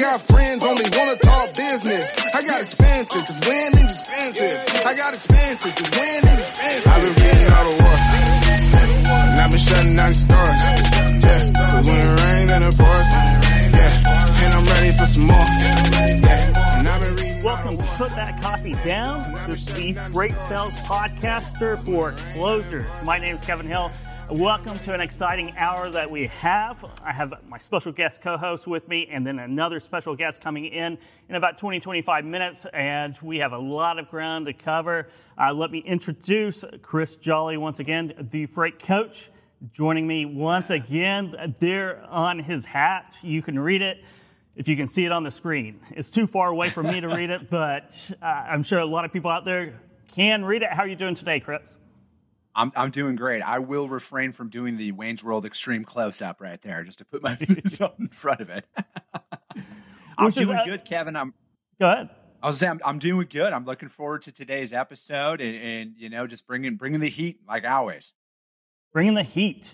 got friends only wanna talk business. I got expensive, cause winning's expensive. I got expensive, cause winning's expensive. I've been reading all the war. And I've been shutting down the stars. Yeah, cause when it rains and it pours. Yeah, and I'm ready for some more. Yeah, and I've been reading Welcome to Put That Coffee Down. This is the Great Sales Podcaster for Closers. My name is Kevin Hill. Welcome to an exciting hour that we have. I have my special guest co-host with me and then another special guest coming in in about 20, 25 minutes. And we have a lot of ground to cover. Uh, let me introduce Chris Jolly once again, the freight coach, joining me once again there on his hat. You can read it if you can see it on the screen. It's too far away for me to read it, but uh, I'm sure a lot of people out there can read it. How are you doing today, Chris? I'm I'm doing great. I will refrain from doing the Wayne's World extreme close up right there, just to put my on in front of it. I'm Which is, doing uh, good, Kevin. I'm. Go ahead. I was saying I'm, I'm doing good. I'm looking forward to today's episode, and, and you know, just bringing bringing the heat like always. Bringing the heat.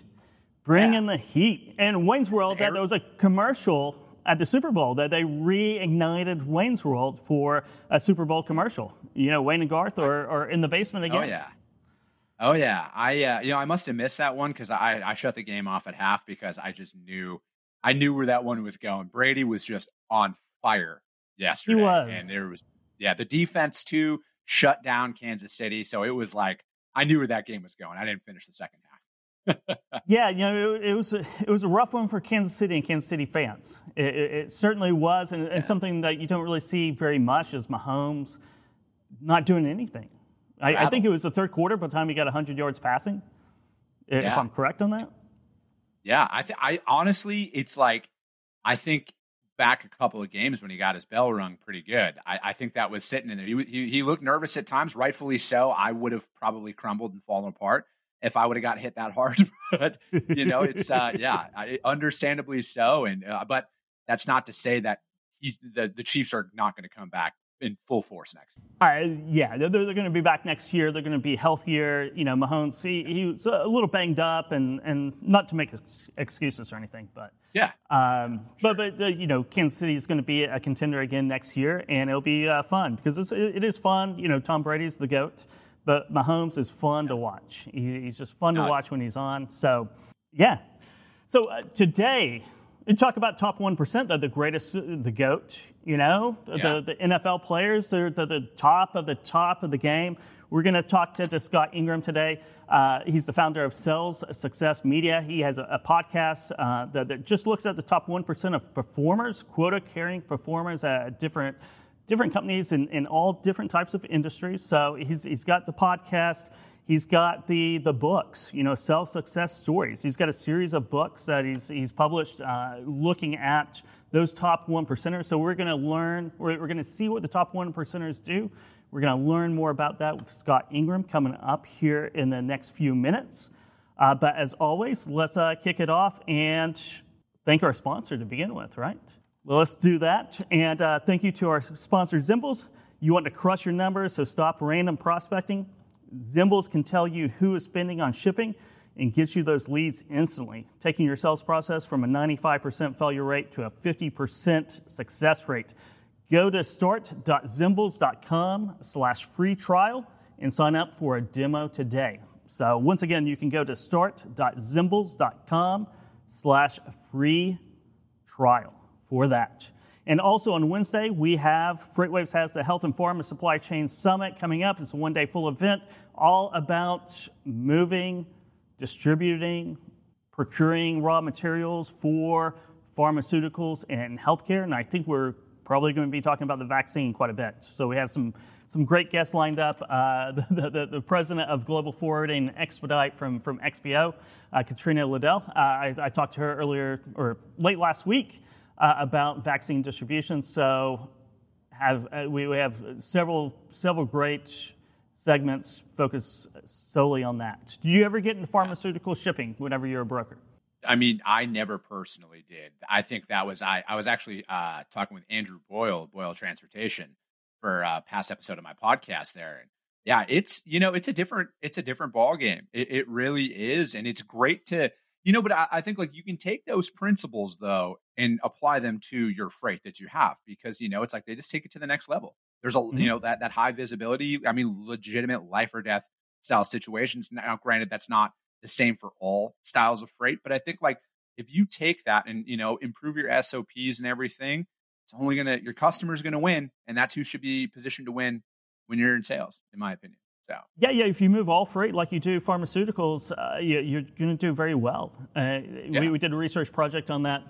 Bringing Yeah. the heat. And Wayne's World, that there was a commercial at the Super Bowl that they reignited Wayne's World for a Super Bowl commercial. You know, Wayne and Garth are, are in the basement again. Oh yeah. Oh yeah. I uh, you know I must have missed that one because I I shut the game off at half because I just knew I knew where that one was going. Brady was just on fire yesterday, was. and there was yeah the defense too shut down Kansas City, so it was like I knew where that game was going. I didn't finish the second half. Yeah, you know, it, it was a, it was a rough one for Kansas City and Kansas City fans. It, it, it certainly was, and, and something that you don't really see very much is Mahomes not doing anything. I, I think it was the third quarter by the time he got 100 yards passing. If Yeah. I'm correct on that. Yeah, I th- I honestly, it's like I think back a couple of games when he got his bell rung pretty good. I, I think that was sitting in there. He, he he looked nervous at times, rightfully so. I would have probably crumbled and fallen apart if I would have got hit that hard. but you know, it's uh, yeah, I, understandably so. And uh, but that's not to say that he's the the Chiefs are not going to come back in full force next. I, yeah, they're, they're going to be back next year. They're going to be healthier. You know, Mahomes, he, he was a little banged up, and, and not to make ex- excuses or anything, but Yeah, Um, But but uh, you know, Kansas City is going to be a contender again next year, and it'll be uh, fun because it's, it is fun. You know, Tom Brady's the goat, but Mahomes is fun to watch. He, he's just fun to watch when he's on. So yeah. So uh, today, we talk about top one percent. They're the greatest, uh, the goat. You know, Yeah. the the NFL players. They're, they're the top of the top of the game. We're going to talk to, to Scott Ingram today. Uh, he's the founder of Sales Success Media. He has a, a podcast uh, that, that just looks at the top 1% of performers, quota carrying performers at different, different companies in, in all different types of industries. So he's, he's got the podcast. He's got the, the books, you know, Sales Success Stories. He's got a series of books that he's, he's published uh, looking at those top one percenters. So we're going to learn, we're, we're going to see what the top one percenters do. We're going to learn more about that with Scott Ingram coming up here in the next few minutes. Uh, but as always, let's uh, kick it off and thank our sponsor to begin with, right? Well, let's do that. And uh, thank you to our sponsor, Zimbles. You want to crush your numbers, so stop random prospecting. Zimbles can tell you who is spending on shipping and gets you those leads instantly, taking your sales process from a 95% failure rate to a 50% success rate. Go to start.zimbles.com slash free trial and sign up for a demo today. So once again, you can go to start.zimbles.com slash free trial for that. And also on Wednesday, we have FreightWaves has the Health and Pharma Supply Chain Summit coming up. It's a one day full event all about moving, distributing, procuring raw materials for pharmaceuticals and healthcare. And I think we're probably going to be talking about the vaccine quite a bit. So we have some some great guests lined up. Uh, the, the, the president of Global Forwarding Expedite from, from XPO, uh, Katrina Liddell. Uh, I, I talked to her earlier or late last week uh, about vaccine distribution. So have uh, we, we have several several great segments focus solely on that. Do you ever get into pharmaceutical shipping whenever you're a broker? I mean, I never personally did. I think that was I. I was actually uh, talking with Andrew Boyle, Boyle Transportation, for a past episode of my podcast there, and yeah, it's you know it's a different it's a different ball game. It, it really is, and it's great to You know, but I, I think like you can take those principles though and apply them to your freight that you have because you know it's like they just take it to the next level. There's a Mhm. you know that that high visibility. I mean, legitimate life or death style situations. Now, granted, that's not the same for all styles of freight, but I think like if you take that and you know improve your SOPs and everything, it's only gonna your customer's gonna win, and that's who should be positioned to win when you're in sales, in my opinion. So Yeah, yeah. If you move all freight like you do pharmaceuticals, uh, you, you're going to do very well. Uh, Yeah. we, we did a research project on that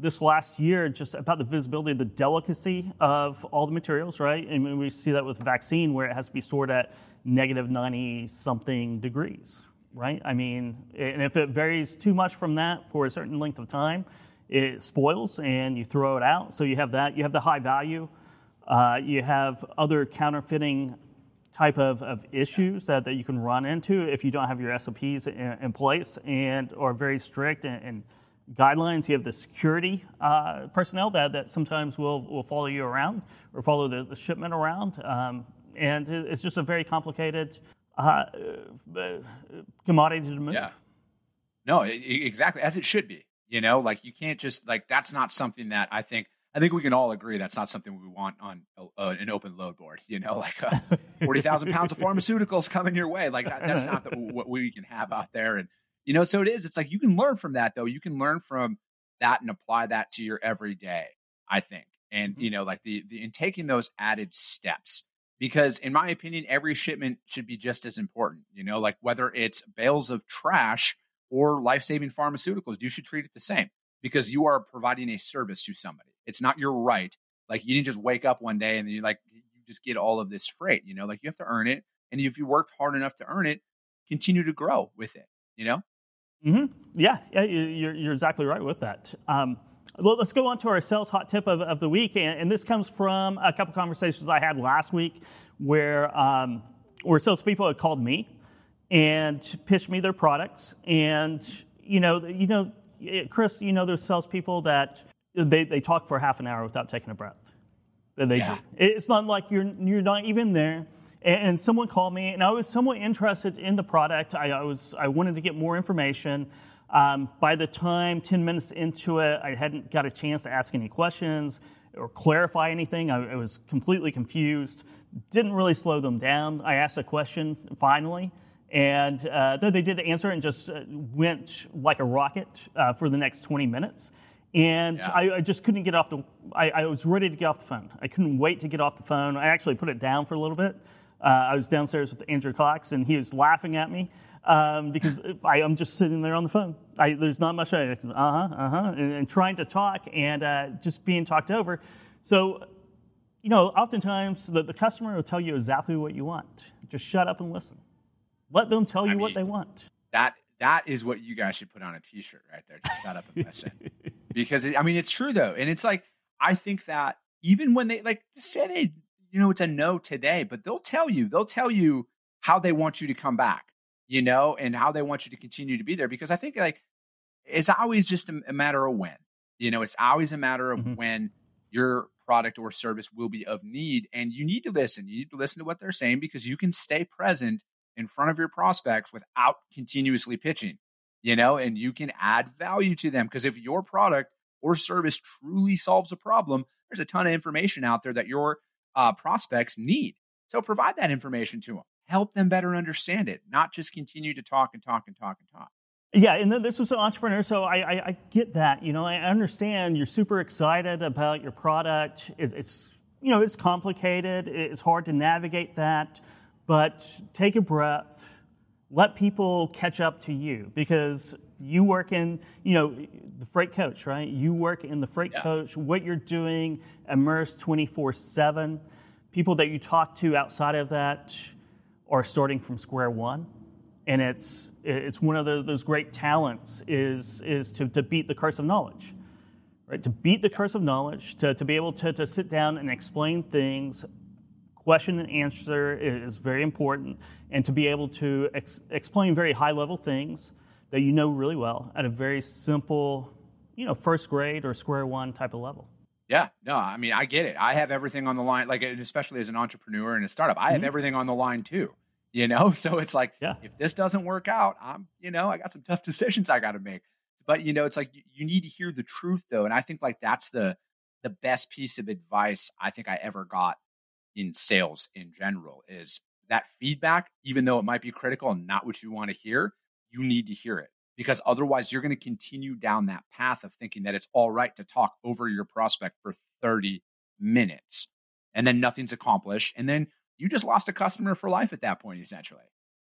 this last year, just about the visibility, the delicacy of all the materials, right? And we- we see that with vaccine, where it has to be stored at negative ninety something degrees, right? I mean, and if it varies too much from that for a certain length of time, it spoils and you throw it out. So you have that. You have the high value. Uh, you have other counterfeiting type of, of issues that, that you can run into if you don't have your SOPs in, in place and are very strict and, and guidelines. You have the security uh, personnel that, that sometimes will, will follow you around or follow the, the shipment around. Um, and it- it's just a very complicated uh, uh, commodity to move. Yeah. No, exactly as it should be. You know, like you can't just like that's not something that I think. I think we can all agree that's not something we want on uh, an open load board. You know, like uh, forty thousand pounds of pharmaceuticals coming your way. Like that, that's not the, what we can have out there. And you know, so it is. It's like you can learn from that though. You can learn from that and apply that to your everyday. I think, and you know, like the the in taking those added steps. Because in my opinion, every shipment should be just as important. You know, like whether it's bales of trash or life saving pharmaceuticals, you should treat it the same because you are providing a service to somebody. It's not your right. Like you didn't just wake up one day and then you like you just get all of this freight. You know, like you have to earn it, and if you worked hard enough to earn it, continue to grow with it. You know, hmm Yeah, yeah, you- you're, you're exactly right with that. Um, let's go on to our sales hot tip of, of the week, and, and this comes from a couple conversations I had last week, where um, where salespeople had called me and pitched me their products, and you know, you know, Chris, you know, there's salespeople that they, they talk for half an hour without taking a breath. They Yeah. do. It's not like you're you're not even there. And, someone called me, and I was somewhat interested in the product. I, I was I wanted to get more information. Um, by the time 10 minutes into it, I hadn't got a chance to ask any questions or clarify anything. I, I was completely confused. Didn't really slow them down. I asked a question finally, and uh, though they did answer and just uh, went like a rocket uh, for the next 20 minutes. And Yeah. I, I just couldn't get off the. I, I was ready to get off the phone. I couldn't wait to get off the phone. I actually put it down for a little bit. Uh, I was downstairs with Andrew Cox, and he was laughing at me um, because I, I'm just sitting there on the phone. I, there's not much. I uh huh, uh huh, and, and trying to talk and uh, just being talked over. So, you know, oftentimes the, the customer will tell you exactly what you want. Just shut up and listen. Let them tell you I what mean- they want. that that is what you guys should put on a T-shirt right there. Just shut up and listen. because it, I mean it's true though, and it's like I think that even when they like say they you know it's a no today, but they'll tell you they'll tell you how they want you to come back, you know, and how they want you to continue to be there. Because I think like it's always just a, a matter of when, you know, it's always a matter of Mhm. when your product or service will be of need, and you need to listen. You need to listen to what they're saying because you can stay present in front of your prospects without continuously pitching you know, and you can add value to them. Because if your product or service truly solves a problem, there's a ton of information out there that your uh, prospects need. So provide that information to them, help them better understand it, not just continue to talk and talk and talk and talk. Yeah, and then this was an entrepreneur, so I, I, I get that. You know, I understand you're super excited about your product. It, it's you know it's complicated. It's hard to navigate that, but take a breath. Let people catch up to you because you work in you know the freight coach, right? You work in the freight Yeah. coach. What you're doing, immersed 24 seven. People that you talk to outside of that are starting from square one and it's it's one of those, those great talents is is to, to beat the curse of knowledge right to beat the curse of knowledge to, to be able to, to sit down and explain things question and answer is very important and to be able to ex- explain very high level things that you know really well at a very simple you know first grade or square one type of level Yeah, no, I mean, I get it. I have everything on the line, like, especially as an entrepreneur and a startup, I have Mhm. everything on the line too, you know? So it's like, Yeah. if this doesn't work out, I'm, you know, I got some tough decisions I got to make. but you know, it's like you need to hear the truth though. And I think like that's the the best piece of advice I think I ever got in sales in general is that feedback, even though it might be critical and not what you want to hear, you need to hear it because otherwise you're going to continue down that path of thinking that it's all right to talk over your prospect for 30 minutes and then nothing's accomplished. And then you just lost a customer for life at that point, essentially.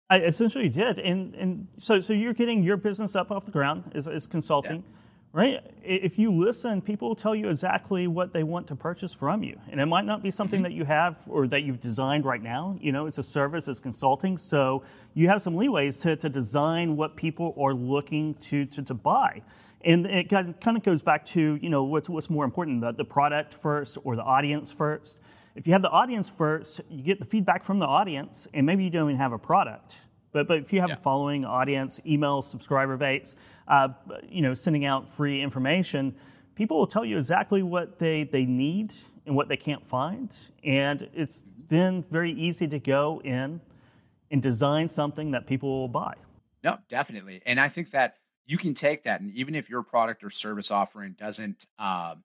I essentially did. And, and so, so you're getting your business up off the ground is, as consulting. Yeah right? If you listen, people will tell you exactly what they want to purchase from you. And it might not be something mm-hmm. that you have or that you've designed right now. You know, it's a service, it's consulting. So you have some leeways to, to design what people are looking to, to, to buy. And it kind of goes back to, you know, what's, what's more important, the, the product first or the audience first. If you have the audience first, you get the feedback from the audience, and maybe you don't even have a product. But, but if you have yeah. a following audience, email, subscriber base, uh, you know, sending out free information, people will tell you exactly what they, they need and what they can't find. And it's then very easy to go in and design something that people will buy. No, definitely. And I think that you can take that, and even if your product or service offering doesn't um,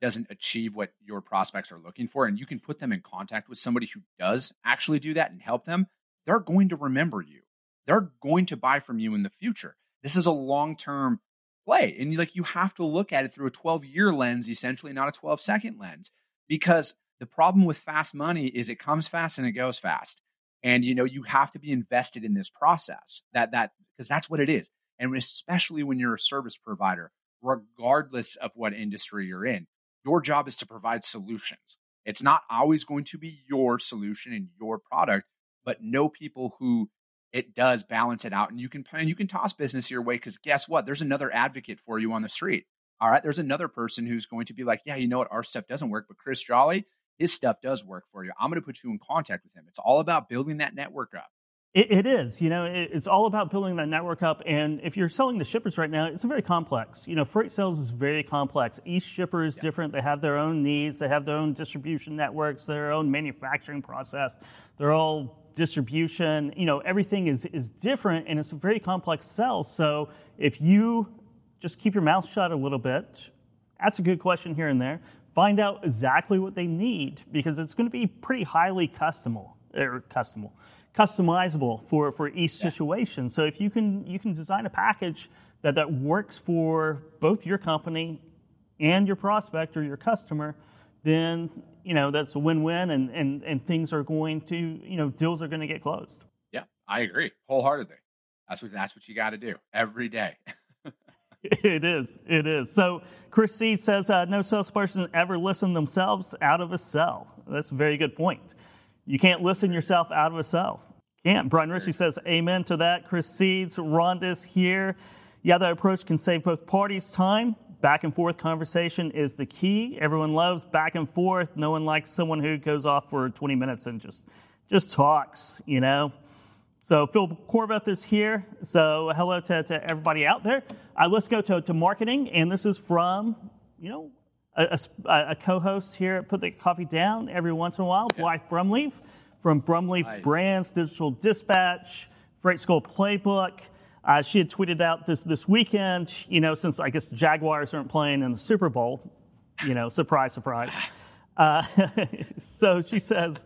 doesn't achieve what your prospects are looking for, and you can put them in contact with somebody who does actually do that and help them, they're going to remember you they're going to buy from you in the future. This is a long term play. And like you have to look at it through a 12 year lens, essentially, not a 12 second lens. Because the problem with fast money is it comes fast and it goes fast. And you know, you have to be invested in this process. That that because that's what it is. And especially when you're a service provider, regardless of what industry you're in, your job is to provide solutions. It's not always going to be your solution and your product, but know people who it does balance it out and you can and you can toss business your way because guess what? There's another advocate for you on the street all right? There's another person who's going to be like yeah you know what? Our stuff doesn't work but chris jolly his stuff does work for you. I'm going to put you in contact with him. It's all about building that network up. It, it is you know it, it's all about building that network up and if you're selling to shippers right now it's very complex. You know freight sales is very complex. Each shipper is yeah. different. They have their own needs. They have their own distribution networks their own manufacturing process. They're all distribution, you know, everything is, is different and it's a very complex sell. So if you just keep your mouth shut a little bit, ask a good question here and there, find out exactly what they need because it's going to be pretty highly customable or customable, customizable for, for each yeah. situation. So if you can you can design a package that, that works for both your company and your prospect or your customer, then you know that's a win-win and, and and things are going to you know deals are going to get closed. Yeah i agree wholeheartedly. That's what that's what you got to do every day. It is it is. So chris c says uh, no salesperson ever listen themselves out of a cell. That's a very good point. You can't listen yourself out of a cell. Can't. Brian ritchie says amen to that. Chris seeds rhonda's here. Yeah that approach can save both parties time back and forth conversation is the key. Everyone loves back and forth. No one likes someone who goes off for 20 minutes and just just talks, you know. So Phil Corveth is here. So hello to, to everybody out there. Uh, let's go to, to marketing, and this is from you know a, a, a co-host here at Put the Coffee Down every once in a while, okay. Blythe Brumleve from Brumleve Hi. Brands Digital Dispatch, Freight School Playbook. Uh, she had tweeted out this this weekend, you know, since I guess the Jaguars aren't playing in the Super Bowl, you know, surprise, surprise. Uh, so she says,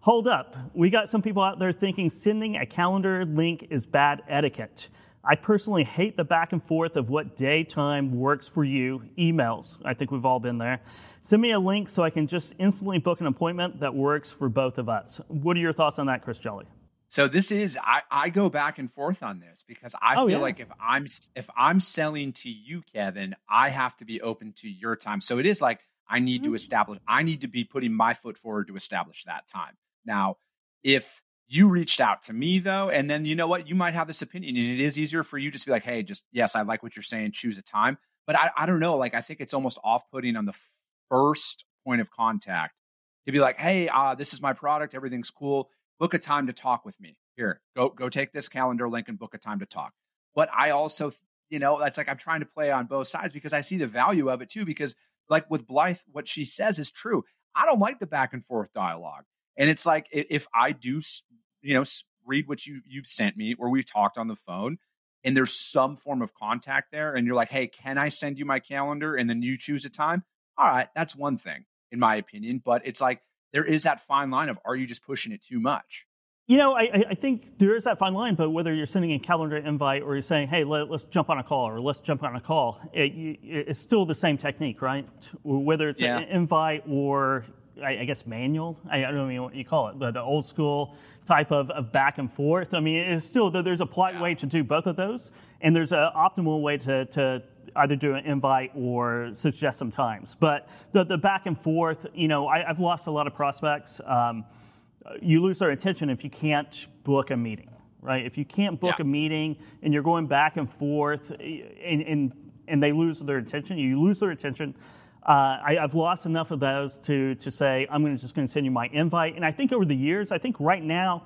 "Hold up, we got some people out there thinking sending a calendar link is bad etiquette. I personally hate the back and forth of what day time works for you. Emails, I think we've all been there. Send me a link so I can just instantly book an appointment that works for both of us. What are your thoughts on that, Chris Jolly?" So this is I, I go back and forth on this because I oh, feel yeah. like if I'm if I'm selling to you, Kevin, I have to be open to your time. So it is like I need mm-hmm. to establish I need to be putting my foot forward to establish that time. Now, if you reached out to me though, and then you know what, you might have this opinion, and it is easier for you just to be like, hey, just yes, I like what you're saying, choose a time. But I, I don't know, like I think it's almost off putting on the first point of contact to be like, hey, uh, this is my product, everything's cool book a time to talk with me. Here, go go take this calendar link and book a time to talk. But I also, you know, that's like I'm trying to play on both sides because I see the value of it too. Because like with Blythe, what she says is true. I don't like the back and forth dialogue, and it's like if I do, you know, read what you you've sent me or we've talked on the phone, and there's some form of contact there, and you're like, hey, can I send you my calendar? And then you choose a time. All right, that's one thing, in my opinion. But it's like there is that fine line of are you just pushing it too much? You know, I, I think there is that fine line, but whether you're sending a calendar invite or you're saying, hey, let, us jump on a call or let's jump on a call, it, it's still the same technique, right? Whether it's yeah. an invite or, I, I guess, manual, I, I, don't know what you call it, the, the old school type of, of, back and forth. I mean, it's still, there's a polite yeah. way to do both of those, and there's an optimal way to, to either do an invite or suggest some times. But the, the back and forth, you know, I, have lost a lot of prospects. Um, you lose their attention if you can't book a meeting, right? If you can't book yeah. a meeting and you're going back and forth and, and, and they lose their attention, you lose their attention. Uh, I, have lost enough of those to, to say, I'm gonna, just going to send you my invite. And I think over the years, I think right now,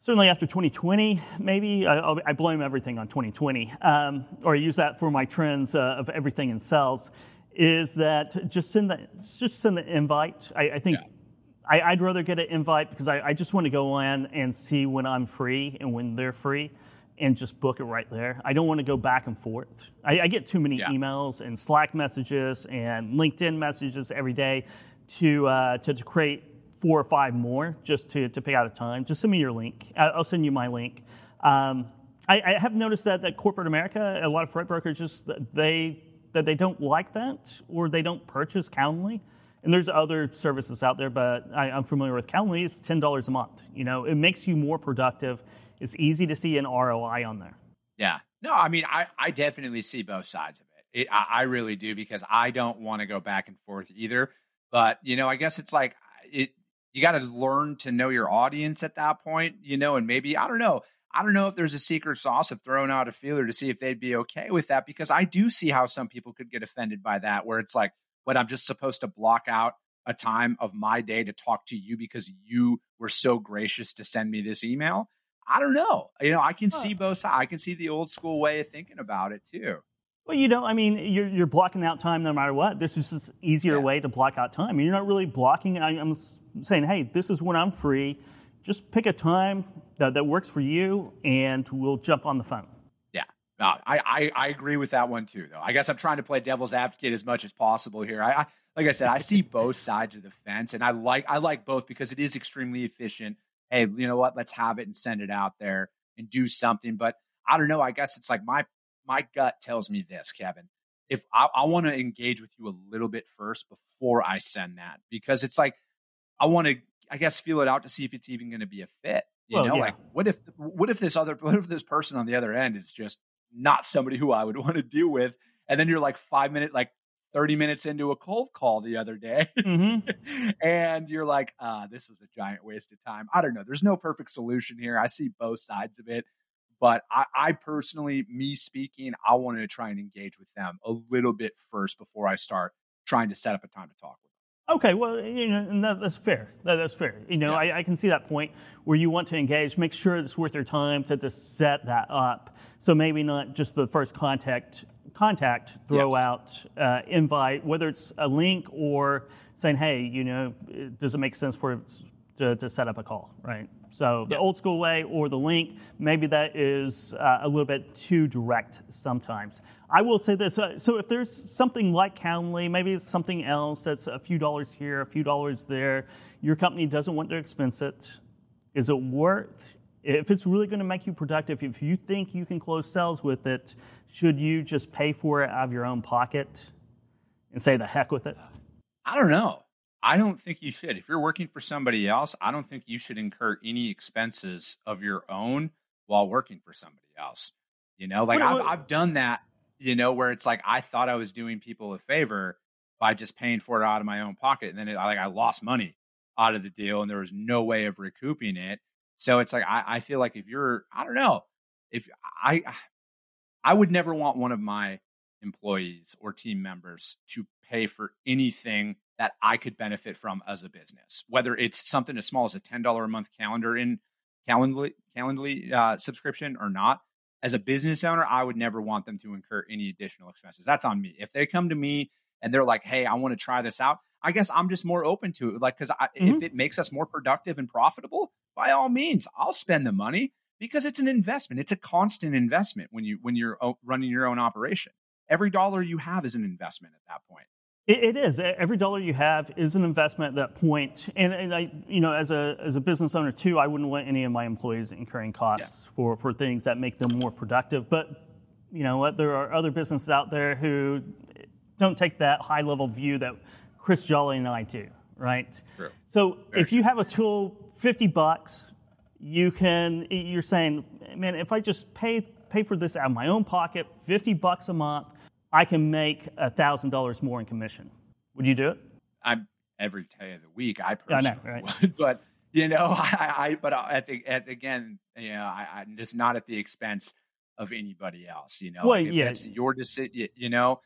certainly after 2020, maybe, I, I blame everything on 2020, um, or I use that for my trends uh, of everything in sales, is that just send the, just send the invite. I, I think. Yeah I, would rather get an invite because I, I, just want to go in and see when I'm free and when they're free and just book it right there. I don't want to go back and forth. I, I get too many yeah. emails and Slack messages and LinkedIn messages every day to, uh, to, to, create four or five more just to, to pick out a time. Just send me your link. I'll send you my link. Um, I, I, have noticed that that corporate America, a lot of freight brokers just they that they don't like that or they don't purchase Calendly and there's other services out there, but I, am familiar with Calendly. It's ten dollars a month. You know, it makes you more productive. It's easy to see an ROI on there. Yeah. No, I mean, I, I definitely see both sides of it. it I, I really do because I don't want to go back and forth either. But you know, I guess it's like it. You got to learn to know your audience at that point, you know, and maybe I don't know. I don't know if there's a secret sauce of throwing out a feeler to see if they'd be okay with that because I do see how some people could get offended by that, where it's like, but I'm just supposed to block out a time of my day to talk to you because you were so gracious to send me this email. I don't know. You know, I can see both sides. I can see the old school way of thinking about it too. Well, you know, I mean, you're, you're blocking out time no matter what. This is just an easier yeah. way to block out time. You're not really blocking. I, I'm saying, hey, this is when I'm free. Just pick a time that, that works for you, and we'll jump on the phone. Uh, I, I, I agree with that one too, though. I guess I'm trying to play devil's advocate as much as possible here. I, I like I said, I see both sides of the fence, and I like I like both because it is extremely efficient. Hey, you know what? Let's have it and send it out there and do something. But I don't know. I guess it's like my my gut tells me this, Kevin. If I, I want to engage with you a little bit first before I send that, because it's like I want to, I guess, feel it out to see if it's even going to be a fit. You well, know, yeah. like what if what if this other what if this person on the other end is just not somebody who I would want to deal with. And then you're like five minutes, like 30 minutes into a cold call the other day. Mm-hmm. and you're like, ah, this was a giant waste of time. I don't know. There's no perfect solution here. I see both sides of it. But I, I personally, me speaking, I want to try and engage with them a little bit first before I start trying to set up a time to talk with Okay, well, you know, and that, that's fair. That, that's fair. You know, yeah. I, I, can see that point where you want to engage. Make sure it's worth your time to, to set that up. So maybe not just the first contact contact throw yes. out uh, invite, whether it's a link or saying, hey, you know, does it make sense for to, to set up a call, right? So the old school way or the link, maybe that is uh, a little bit too direct sometimes. I will say this: uh, so if there's something like Calendly, maybe it's something else that's a few dollars here, a few dollars there. Your company doesn't want to expense it. Is it worth? If it's really going to make you productive, if you think you can close sales with it, should you just pay for it out of your own pocket and say the heck with it? I don't know. I don't think you should. If you're working for somebody else, I don't think you should incur any expenses of your own while working for somebody else. You know, like I've, I've done that, you know, where it's like I thought I was doing people a favor by just paying for it out of my own pocket. And then it, like I lost money out of the deal and there was no way of recouping it. So it's like, I, I feel like if you're, I don't know, if I, I would never want one of my employees or team members to pay for anything that I could benefit from as a business, whether it's something as small as a $10 a month calendar in Calendly, Calendly uh, subscription or not. As a business owner, I would never want them to incur any additional expenses. That's on me. If they come to me and they're like, "Hey, I want to try this out," I guess I'm just more open to it. Like, because mm-hmm. if it makes us more productive and profitable, by all means, I'll spend the money. because it's an investment. It's a constant investment when you when you're running your own operation. Every dollar you have is an investment at that point. It, it is. Every dollar you have is an investment at that point. And, and I, you know, as a as a business owner too, I wouldn't want any of my employees incurring costs yeah. for for things that make them more productive. But you know what? There are other businesses out there who don't take that high level view that Chris Jolly and I do, right? True. So Very if you have a tool, fifty bucks, you can. You're saying, man, if I just pay pay for this out of my own pocket, fifty bucks a month, I can make thousand dollars more in commission. Would you do it? I'm every day of the week. I personally I know, right? would, but you know, I, I but at the at again, you know, I, I it's not at the expense of anybody else. You know, well, yeah, it's your decision. You know,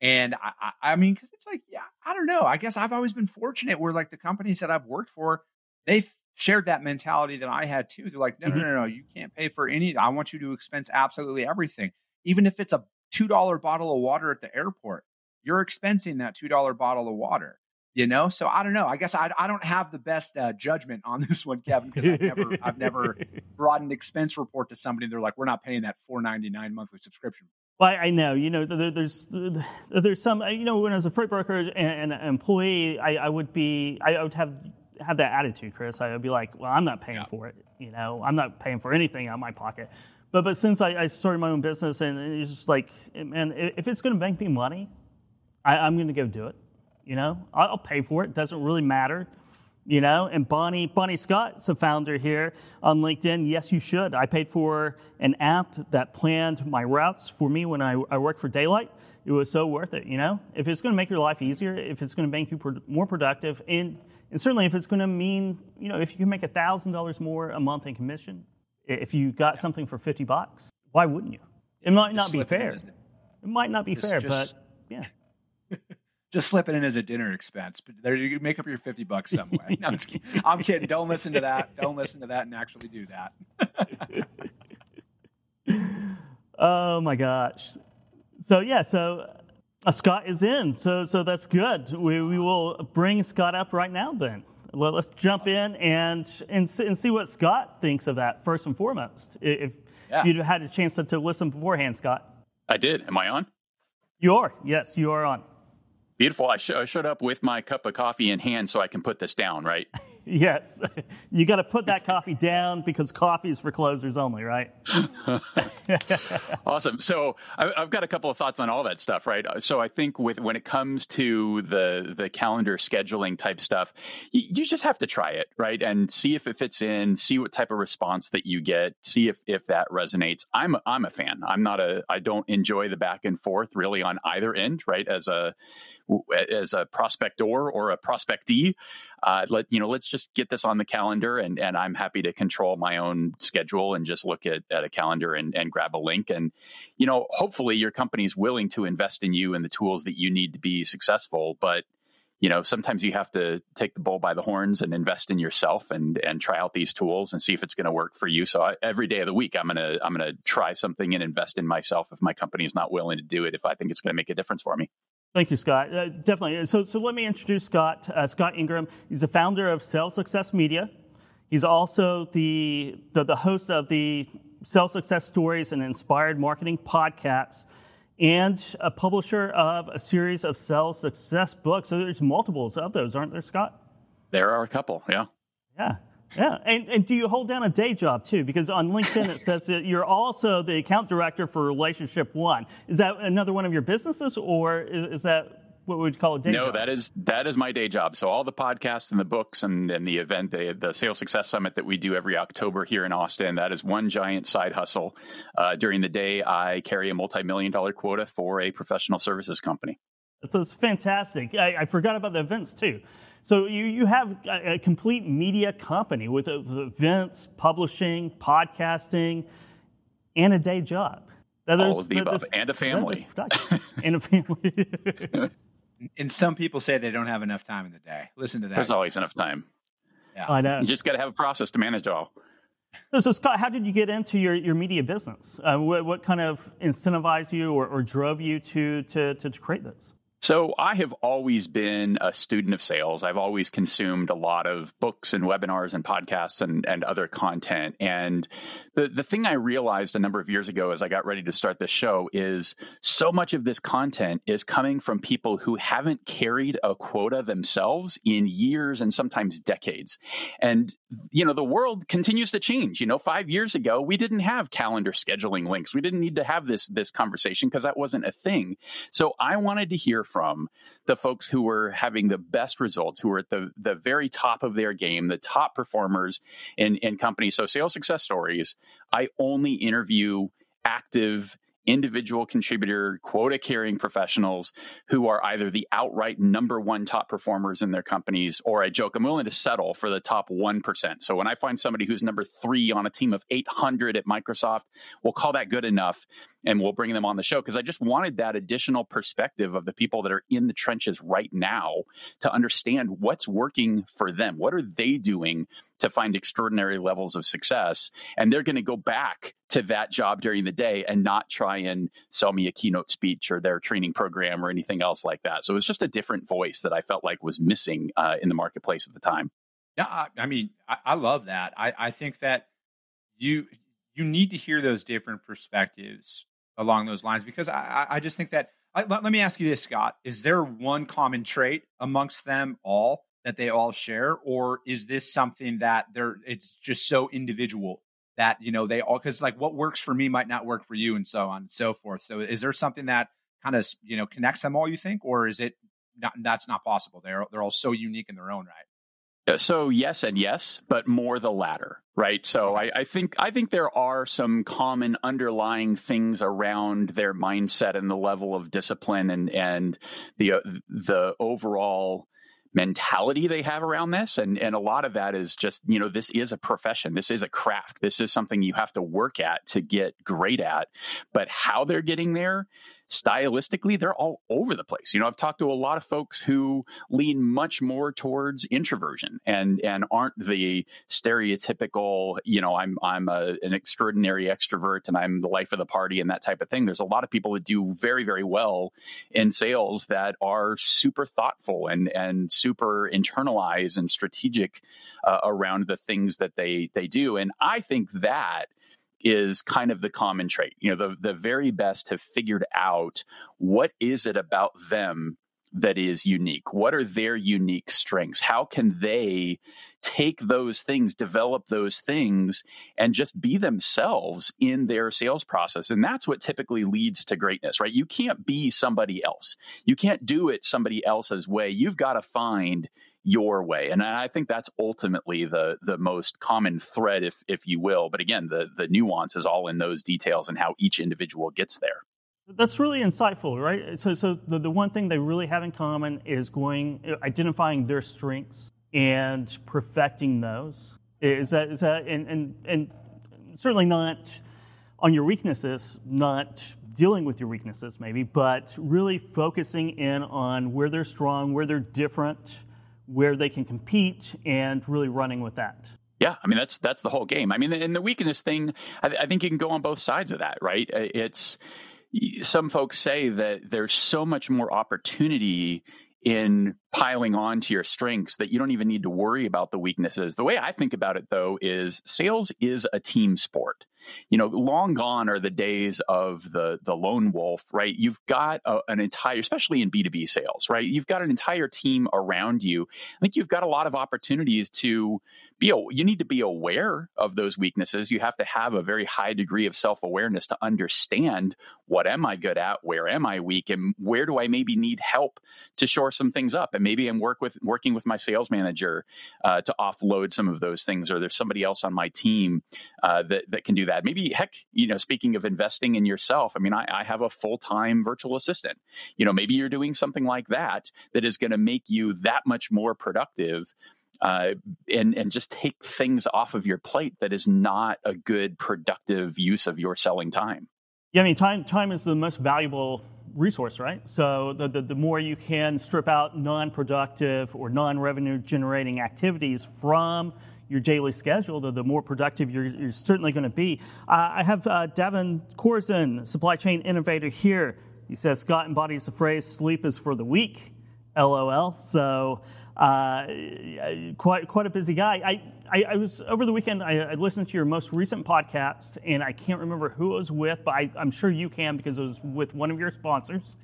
and I, I, mean, because it's like, yeah, I don't know. I guess I've always been fortunate where like the companies that I've worked for, they've shared that mentality that I had too. They're like, no, mm-hmm. no, no, no, you can't pay for any. I want you to expense absolutely everything, even if it's a two dollar bottle of water at the airport. You're expensing that two dollar bottle of water. You know, so I don't know. I guess I, I don't have the best uh, judgment on this one, Kevin, because I've never I've never brought an expense report to somebody. They're like, we're not paying that four ninety nine monthly subscription well, I know, you know, there's there's some, you know, when I was a freight broker and an employee, I, I would be, I would have have that attitude, Chris. I would be like, well, I'm not paying yeah. for it, you know, I'm not paying for anything out of my pocket. But but since I, I started my own business and it's just like, man, if it's going to make me money, I, I'm going to go do it. You know, I'll pay for it. Doesn't really matter you know? And bonnie bonnie scott's a founder here on linkedin. Yes you should. I paid for an app that planned my routes for me when i, I worked for daylight. It was so worth it you know? If it's going to make your life easier if it's going to make you pro- more productive and, and certainly if it's going to mean you know if you can make a thousand dollars more a month in commission if you got something for 50 bucks why wouldn't you? It might not be fair. it? Might not be fair just... but yeah just slip it in as a dinner expense. But there you make up your fifty bucks some way. No, I'm, kidding. I'm kidding. Don't listen to that. Don't listen to that and actually do that. oh my gosh. So yeah, so uh, Scott is in. So so that's good. We we will bring Scott up right now then. Let, us jump in and, and and see what Scott thinks of that first and foremost. If yeah. you had a chance to, to listen beforehand, Scott. I did. Am I on? You are. Yes, you are on. Beautiful. I, sh- I, showed up with my cup of coffee in hand so I can put this down, right? yes. You got to put that coffee down because coffee is for closers only, right? awesome. So I, have got a couple of thoughts on all that stuff, right? Uh, so I think with when it comes to the the calendar scheduling type stuff, you, you just have to try it, right? And see if it fits in, see what type of response that you get, see if if that resonates. I'm a, I'm a fan. I'm not a I don't enjoy the back and forth really on either end, right? As a as a prospector or a prospectee. Uh, let you know, let's just get this on the calendar, and and I'm happy to control my own schedule and just look at, at a calendar and, and grab a link. And you know, hopefully, your company is willing to invest in you and the tools that you need to be successful. But you know, sometimes you have to take the bull by the horns and invest in yourself and and try out these tools and see if it's going to work for you. So I, every day of the week, I'm gonna I'm gonna try something and invest in myself if my company is not willing to do it. If I think it's going to make a difference for me. Thank you, Scott. Uh, definitely. So, so let me introduce Scott. Uh, Scott Ingram. He's the founder of Sales Success Media. He's also the, the, the host of the Sales Success Stories and Inspired Marketing podcasts, and a publisher of a series of sales success books. So there's multiples of those, aren't there, Scott? There are a couple. Yeah. Yeah. Yeah, and, and do you hold down a day job too? Because on LinkedIn it says that you're also the account director for Relationship One. Is that another one of your businesses, or is, is that what we would call a day no, job? No, that is that is my day job. So all the podcasts and the books and, and the event, the, the Sales Success Summit that we do every October here in Austin, that is one giant side hustle. Uh, during the day, I carry a multi-million dollar quota for a professional services company. So it's fantastic. I, I forgot about the events too. So you, you have a, a complete media company with, with events, publishing, podcasting, and a day job. All of the above, and a family. and a family. and some people say they don't have enough time in the day. Listen to that. There's always enough time. Yeah. I know. You just got to have a process to manage it all. So, so, Scott, how did you get into your, your media business? Uh, what, what, kind of incentivized you or, or drove you to, to, to create this? So I have always been a student of sales. I've always consumed a lot of books and webinars and podcasts and, and other content. And the, the thing I realized a number of years ago as I got ready to start this show is so much of this content is coming from people who haven't carried a quota themselves in years and sometimes decades. And, you know, the world continues to change. You know, five years ago, we didn't have calendar scheduling links. We didn't need to have this, this conversation because that wasn't a thing. So I wanted to hear from the folks who were having the best results, who were at the, the very top of their game, the top performers in, in companies. So sales success stories, I only interview active individual contributor quota carrying professionals who are either the outright number one top performers in their companies or I joke I'm willing to settle for the top 1%. So when I find somebody who's number 3 on a team of 800 at Microsoft, we'll call that good enough and we'll bring them on the show because I just wanted that additional perspective of the people that are in the trenches right now to understand what's working for them. What are they doing to find extraordinary levels of success? And they're going to go back to that job during the day and not try and sell me a keynote speech or their training program or anything else like that. So it was just a different voice that I felt like was missing uh, in the marketplace at the time. Yeah, I, I mean, I, I, love that. I, I think that you you need to hear those different perspectives along those lines because I, I just think that. let, let me ask you this, Scott: Is there one common trait amongst them all that they all share, or is this something that they're it's just so individual that you know they all because like what works for me might not work for you, and so on and so forth. So, is there something that kind of you know connects them all? You think, or is it not, that's not possible? They're they're all so unique in their own right. So yes and yes, but more the latter, right? So I, I, think I think there are some common underlying things around their mindset and the level of discipline and and the uh, the overall mentality they have around this. And and a lot of that is just you know this is a profession. This is a craft. This is something you have to work at to get great at. But how they're getting there stylistically, they're all over the place. You know, I've talked to a lot of folks who lean much more towards introversion and and aren't the stereotypical, you know, I'm I'm a, an extraordinary extrovert and I'm the life of the party and that type of thing. There's a lot of people that do very very well in sales that are super thoughtful and and super internalized and strategic uh, around the things that they they do. And I think that is kind of the common trait. You know, the the very best have figured out what is it about them that is unique? What are their unique strengths? How can they take those things, develop those things, and just be themselves in their sales process? And that's what typically leads to greatness, right? You can't be somebody else. You can't do it somebody else's way. You've got to find your way. And I think that's ultimately the the most common thread, if if you will. But again, the the nuance is all in those details and how each individual gets there. That's really insightful, right? So, so the, the one thing they really have in common is going identifying their strengths and perfecting those. Is that is that and and, and certainly not on your weaknesses, not dealing with your weaknesses maybe, but really focusing in on where they're strong, where they're different, where they can compete and really running with that. Yeah, I mean that's that's the whole game. I mean, and the weakness thing, I, I think you can go on both sides of that, right? It's some folks say that there's so much more opportunity in piling on to your strengths that you don't even need to worry about the weaknesses. The way I think about it though is sales is a team sport you know, long gone are the days of the the lone wolf, right? You've got a, an entire, especially in B two B sales, right? You've got an entire team around you. I think you've got a lot of opportunities to be. You need to be aware of those weaknesses. You have to have a very high degree of self awareness to understand what am I good at, where am I weak, and where do I maybe need help to shore some things up. And maybe I'm work with working with my sales manager uh, to offload some of those things, or there's somebody else on my team uh, that that can do that. Maybe, heck, you know, speaking of investing in yourself, I mean, I, I have a full time virtual assistant. You know, maybe you're doing something like that that is going to make you that much more productive. Uh, and and just take things off of your plate that is not a good productive use of your selling time. Yeah, I mean, time time is the most valuable resource, right? So the, the, the more you can strip out non-productive or non-revenue generating activities from your daily schedule, the, the more productive you're, you're certainly going to be. Uh, I have uh, Davin Corzin, supply chain innovator here. He says Scott embodies the phrase "sleep is for the weak." LOL. So uh, quite quite a busy guy. I, I, I was over the weekend. I, I, listened to your most recent podcast, and I can't remember who it was with, but I, am sure you can because it was with one of your sponsors.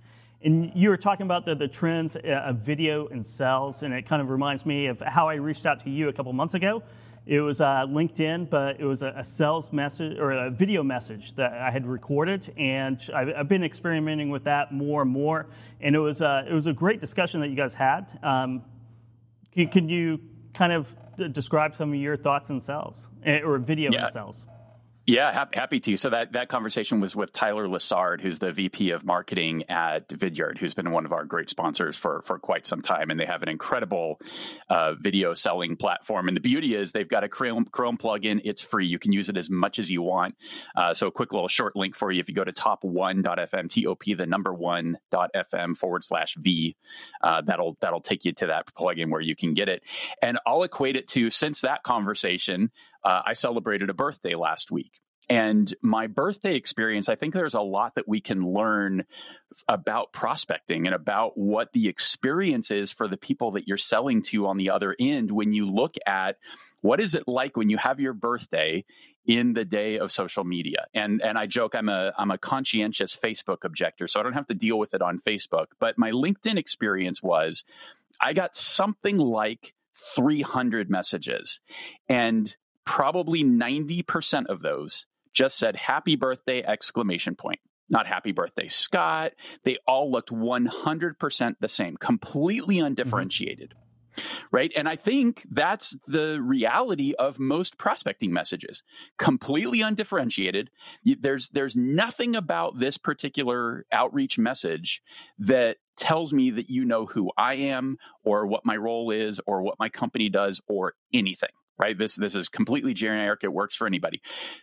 And you were talking about the, the trends of video and sales, and it kind of reminds me of how I reached out to you a couple months ago. It was uh, LinkedIn, but it was a, a, sales message or a video message that I had recorded, and I've, I've, been experimenting with that more and more. And it was uh, it was a great discussion that you guys had. Um, can, can, you kind of describe some of your thoughts and sales eh, or video yeah. and Yeah, happy to. So that, that conversation was with Tyler Lessard, who's the VP of marketing at Vidyard, who's been one of our great sponsors for, for quite some time. And they have an incredible uh, video selling platform. And the beauty is they've got a Chrome, Chrome plugin. It's free. You can use it as much as you want. Uh, so a quick little short link for you. If you go to top1.fm, T-O-P, the number one dot FM forward slash V, uh, that'll, that'll take you to that plugin where you can get it. And I'll equate it to, since that conversation, uh, I celebrated a birthday last week. And my birthday experience, I think there's a lot that we can learn about prospecting and about what the experience is for the people that you're selling to on the other end when you look at what is it like when you have your birthday in the day of social media. And and I joke I'm a I'm a conscientious Facebook objector, so I don't have to deal with it on Facebook, but my LinkedIn experience was I got something like 300 messages. And probably 90% of those just said happy birthday exclamation point. Not happy birthday scott. They all looked 100% the same completely mm-hmm. undifferentiated mm-hmm. right? And i think that's the reality of most prospecting messages. Completely undifferentiated. There's there's nothing about this particular outreach message that tells me that you know who i am or what my role is or what my company does or anything right? This this is completely generic. It works for anybody.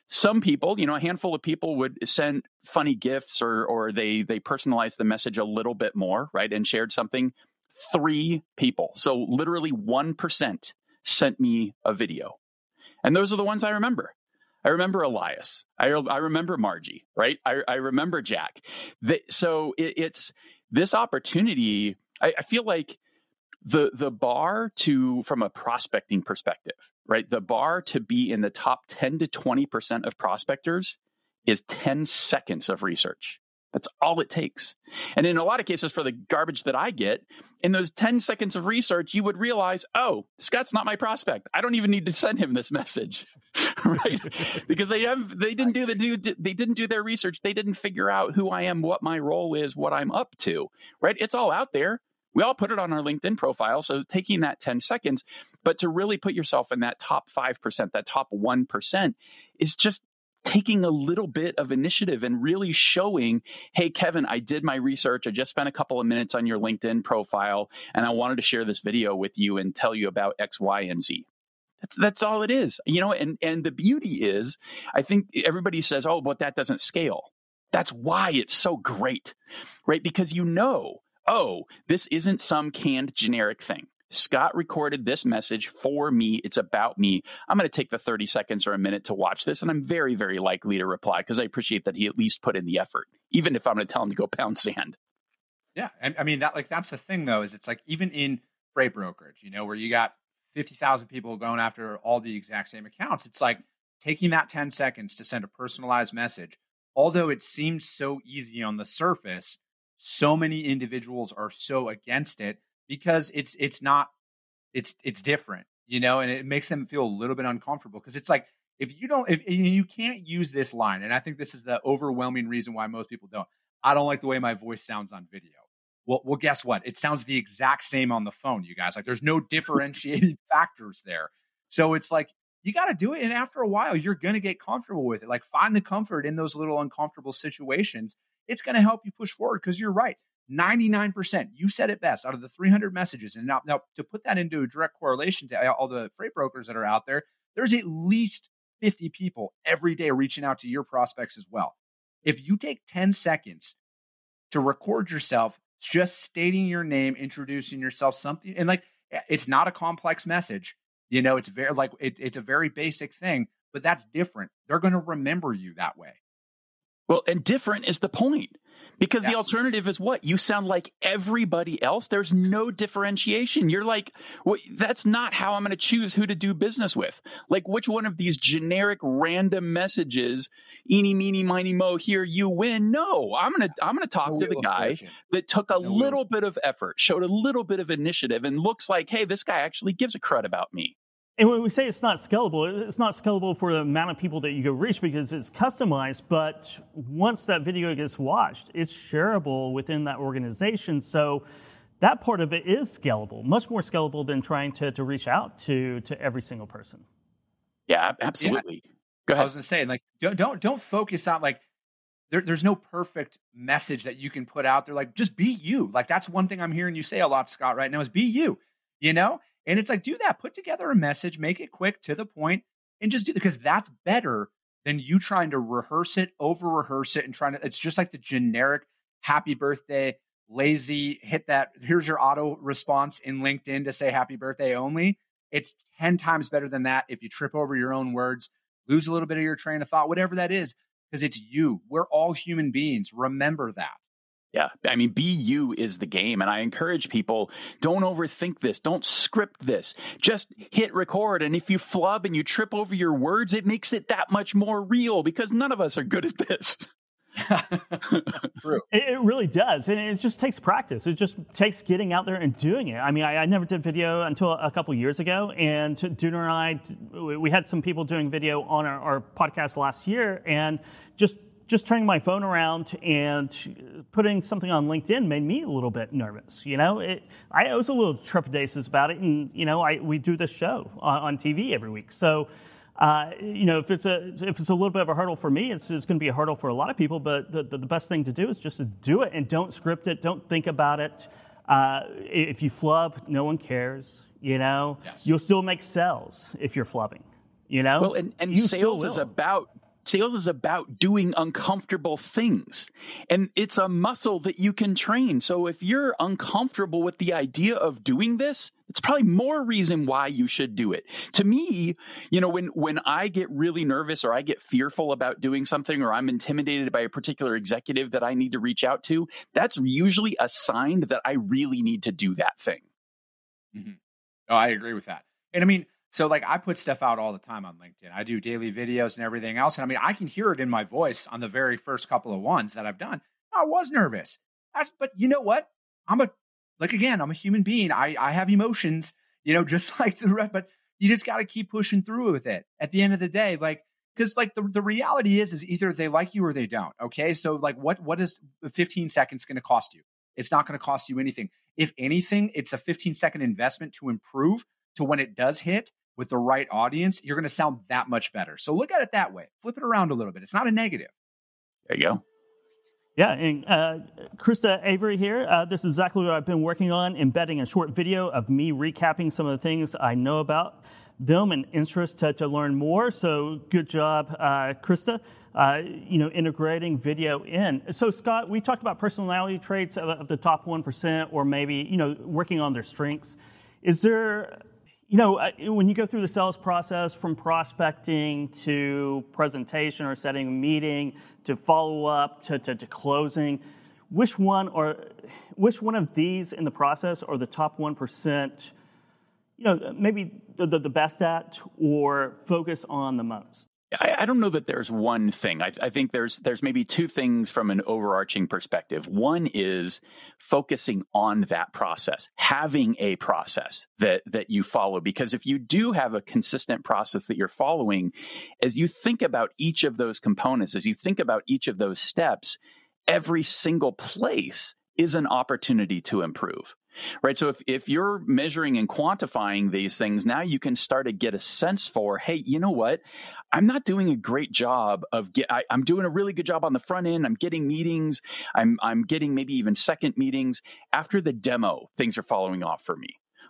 Some people, you know, a handful of people would send funny gifts or or they they personalized the message a little bit more, right? And shared something. Three people, so literally one percent, sent me a video, and those are the ones I remember. I remember Elias. I, I remember Margie, right? I, I remember Jack. The, so it, it's this opportunity. I, I feel like the the bar to from a prospecting perspective right? The bar to be in the top 10 to 20% of prospectors is 10 seconds of research. That's all it takes. And in a lot of cases, for the garbage that I get, in those 10 seconds of research, you would realize, oh, Scott's not my prospect. I don't even need to send him this message. right? because they have they didn't do the they didn't do their research. They didn't figure out who I am, what my role is, what I'm up to. Right? It's all out there. We all put it on our LinkedIn profile. So taking that 10 seconds, but to really put yourself in that top 5%, that top 1% is just taking a little bit of initiative and really showing, hey, Kevin, I did my research. I just spent a couple of minutes on your LinkedIn profile and I wanted to share this video with you and tell you about X, Y, and Z. That's that's all it is. You know, and and the beauty is, I think everybody says, "Oh, but that doesn't scale." That's why it's so great. Right? Because you know oh, this isn't some canned generic thing. Scott recorded this message for me. It's about me. I'm going to take the 30 seconds or a minute to watch this, and I'm very, very likely to reply because I appreciate that he at least put in the effort, even if I'm going to tell him to go pound sand. Yeah, and I mean that like that's the thing though is it's like even in freight brokerage, you know, where you got 50,000 people going after all the exact same accounts, it's like taking that 10 seconds to send a personalized message. Although it seems so easy on the surface, so many individuals are so against it because it's it's not it's it's different you know and it makes them feel a little bit uncomfortable because it's like if you don't if you can't use this line and i think this is the overwhelming reason why most people don't i don't like the way my voice sounds on video. Well well guess what? It sounds the exact same on the phone you guys like there's no differentiating factors there. So it's like you got to do it and after a while you're going to get comfortable with it like find the comfort in those little uncomfortable situations it's going to help you push forward because you're right. 99%, you said it best out of the 300 messages. And now, now to put that into a direct correlation to all the freight brokers that are out there, there's at least 50 people every day reaching out to your prospects as well. If you take 10 seconds to record yourself just stating your name, introducing yourself, something, and like it's not a complex message. You know, it's very like it, it's a very basic thing, but that's different. They're going to remember you that way. Well, and different is the point Because Yes. the alternative is what? You sound like everybody else. There's no differentiation. You're like, well, that's not how I'm going to choose who to do business with. Like, which one of these generic random messages, eeny, meeny, miny, mo, here you win? No, I'm going to, I'm going to talk No to the guy Fortune. that took a No little bit of effort, showed a little bit of initiative, and looks like, hey, this guy actually gives a crud about me. And when we say it's not scalable, it's not scalable for the amount of people that you go reach because it's customized. But once that video gets watched, it's shareable within that organization. So that part of it is scalable, much more scalable than trying to, to reach out to, to every single person. Yeah, absolutely. Go ahead. I was gonna say, like, don't don't don't focus on like there, there's no perfect message that you can put out there. Like, just be you. Like, that's one thing I'm hearing you say a lot, Scott, right now is be you. You know, and it's like do that. Put together a message, make it quick to the point, and just do that because that's better than you trying to rehearse it, over rehearse it, and trying to. It's just like the generic happy birthday, lazy. Hit that. Here's your auto response in LinkedIn to say happy birthday only. It's ten times better than that if you trip over your own words lose a little bit of your train of thought, whatever that is, because it's you. We're all human beings. Remember that. Yeah, I mean, be you is the game. And I encourage people don't overthink this, don't script this. Just hit record. And if you flub and you trip over your words, it makes it that much more real because none of us are good at this. True. It, it really does, and it just takes practice. It just takes getting out there and doing it. I mean, I, I never did video until a couple years ago, and Dooner and I, we- we had some people doing video on our, our podcast last year, and just just turning my phone around and putting something on LinkedIn made me a little bit nervous. You know, it, I was a little trepidatious about it, and you know, I we do this show on, on TV every week, so uh, you know, if it's a if it's a little bit of a hurdle for me, it's, it's going to be a hurdle for a lot of people. But the, the, the best thing to do is just to do it and don't script it. Don't think about it. Uh, if you flub, no one cares. You know, Yes. you'll still make sales if you're flubbing. You know, Well, and, and sales is about sales is about doing uncomfortable things. And it's a muscle that you can train. So if you're uncomfortable with the idea of doing this, it's probably more reason why you should do it. To me, you know, when when I get really nervous or I get fearful about doing something or I'm intimidated by a particular executive that I need to reach out to, that's usually a sign that I really need to do that thing. Mm-hmm. Oh, I agree with that. And I mean, so like I put stuff out all the time on LinkedIn. I do daily videos and everything else. And I mean, I can hear it in my voice on the very first couple of ones that I've done. I was nervous. But you know what? I'm a, like, again, I'm a human being. I, I have emotions, you know, just like the rest, but you just got to keep pushing through with it at the end of the day. Like, because like the, the reality is, is either they like you or they don't. Okay. So like what, what is 15 seconds going to cost you? It's not going to cost you anything. If anything, it's a 15 second investment to improve to when it does hit with the right audience, you're going to sound that much better. So look at it that way. Flip it around a little bit. It's not a negative. There you go. Yeah, and uh, Krista Avery here. Uh, this is exactly what I've been working on, embedding a short video of me recapping some of the things I know about them and interest to, to learn more. So good job, uh, Krista. Uh, you know, integrating video in. So Scott, we talked about personality traits of, of the top one percent, or maybe you know working on their strengths. Is there you know, when you go through the sales process from prospecting to presentation or setting a meeting to follow up to, to, to closing, which one or which one of these in the process are the top one percent? You know, maybe the, the, the best at or focus on the most. I, I don't know that there's one thing. I, I think there's there's maybe two things from an overarching perspective. One is focusing on that process, having a process that that you follow. Because if you do have a consistent process that you're following, as you think about each of those components, as you think about each of those steps, every single place is an opportunity to improve right so if, if you're measuring and quantifying these things now you can start to get a sense for hey you know what i'm not doing a great job of get I, i'm doing a really good job on the front end i'm getting meetings i'm i'm getting maybe even second meetings. After the demo things are following off for me.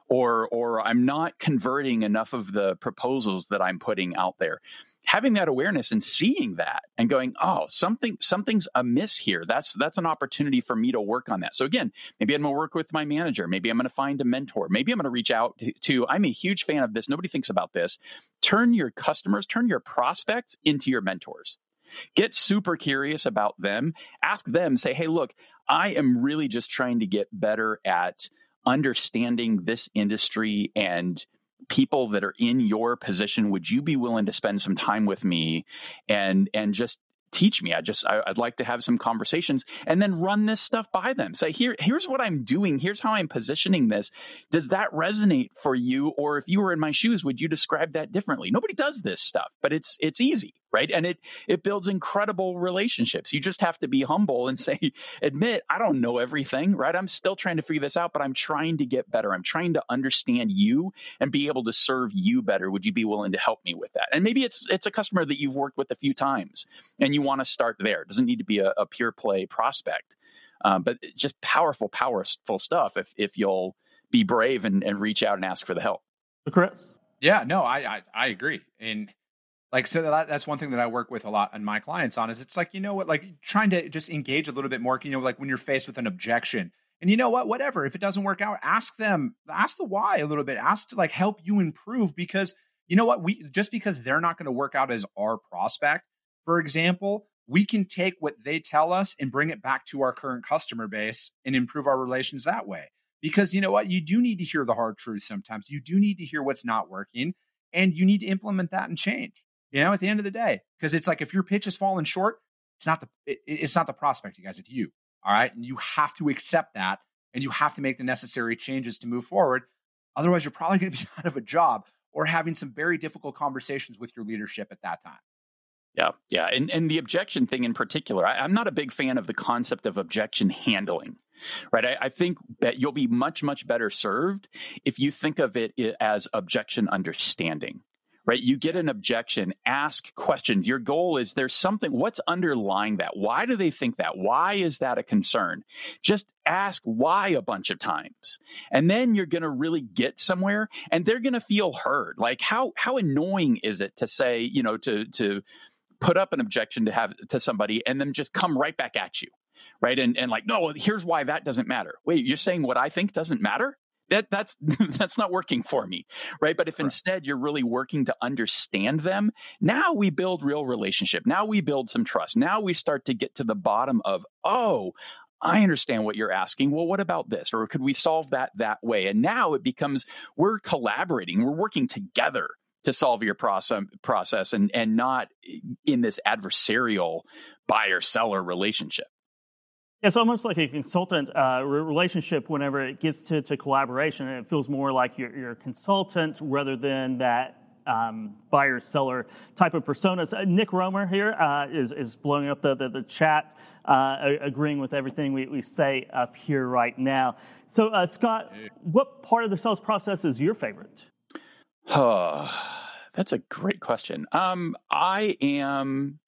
Or or i'm not converting enough of the proposals that i'm putting out there having that awareness and seeing that and going oh something something's amiss here. That's that's an opportunity for me to work on that. So again maybe i'm going to work with my manager. Maybe i'm going to find a mentor. Maybe i'm going to reach out to, to i'm a huge fan of this. Nobody thinks about this. Turn your customers turn your prospects into your mentors. Get super curious about them. Ask them, say, hey, look, I am really just trying to get better at understanding this industry and people that are in your position would you be willing to spend some time with me and and just teach me. I just I, would like to have some conversations and then run this stuff by them. Say here here's what I'm doing. Here's how I'm positioning this. Does that resonate for you? Or if you were in my shoes, would you describe that differently? Nobody does this stuff, but it's it's easy right? And it it builds incredible relationships. You just have to be humble and say admit i don't know everything right? I'm still trying to figure this out but i'm trying to get better. I'm trying to understand you and be able to serve you better. Would you be willing to help me with that? And maybe it's it's a customer that you've worked with a few times and you want to start there. It doesn't need to be a, a pure play prospect um, but just powerful powerful stuff if if you'll be brave and, and reach out and ask for the help. Chris? Yeah no i i, I agree. And like so that, that's one thing that i work with a lot on my clients on is it's like you know what like trying to just engage a little bit more you know like when you're faced with an objection. And you know what whatever if it doesn't work out ask them ask the why a little bit ask to like help you improve because you know what we just because they're not going to work out as our prospect for example we can take what they tell us and bring it back to our current customer base and improve our relations that way. Because you know what you do need to hear the hard truth sometimes. You do need to hear what's not working and you need to implement that and change you know, at the end of the day, because it's like if your pitch is falling short, it's not the it, it's not the prospect, you guys, it's you. All right, and you have to accept that, and you have to make the necessary changes to move forward. Otherwise, you're probably going to be out of a job or having some very difficult conversations with your leadership at that time. Yeah, yeah, and and the objection thing in particular, I, am not a big fan of the concept of objection handling. Right, I, I think that you'll be much much better served if you think of it eh, as objection understanding right? You get an objection, ask questions. Your goal is there's something, what's underlying that? Why do they think that? Why is that a concern? Just ask why a bunch of times. And then you're going to really get somewhere and they're going to feel heard. Like how, how annoying is it to say, you know, to, to, put up an objection to have to somebody and then just come right back at you right and and like no here's why that doesn't matter wait you're saying what i think doesn't matter that that's that's not working for me right but if instead you're really working to understand them now we build real relationship now we build some trust now we start to get to the bottom of oh I understand what you're asking. Well, what about this? Or could we solve that that way? And now it becomes we're collaborating, we're working together to solve your process process and and not eh, in this adversarial buyer seller relationship. It's almost like a consultant uh, relationship whenever it gets to, to collaboration, and it feels more like you're, you're a consultant rather than that um, buyer seller type of personas. Uh, Nick Romer here uh, is is blowing up the, the, the chat, uh, agreeing with everything we, we say up here right now. So, uh, Scott, what part of the sales process is your favorite? that's a great question. Um, I am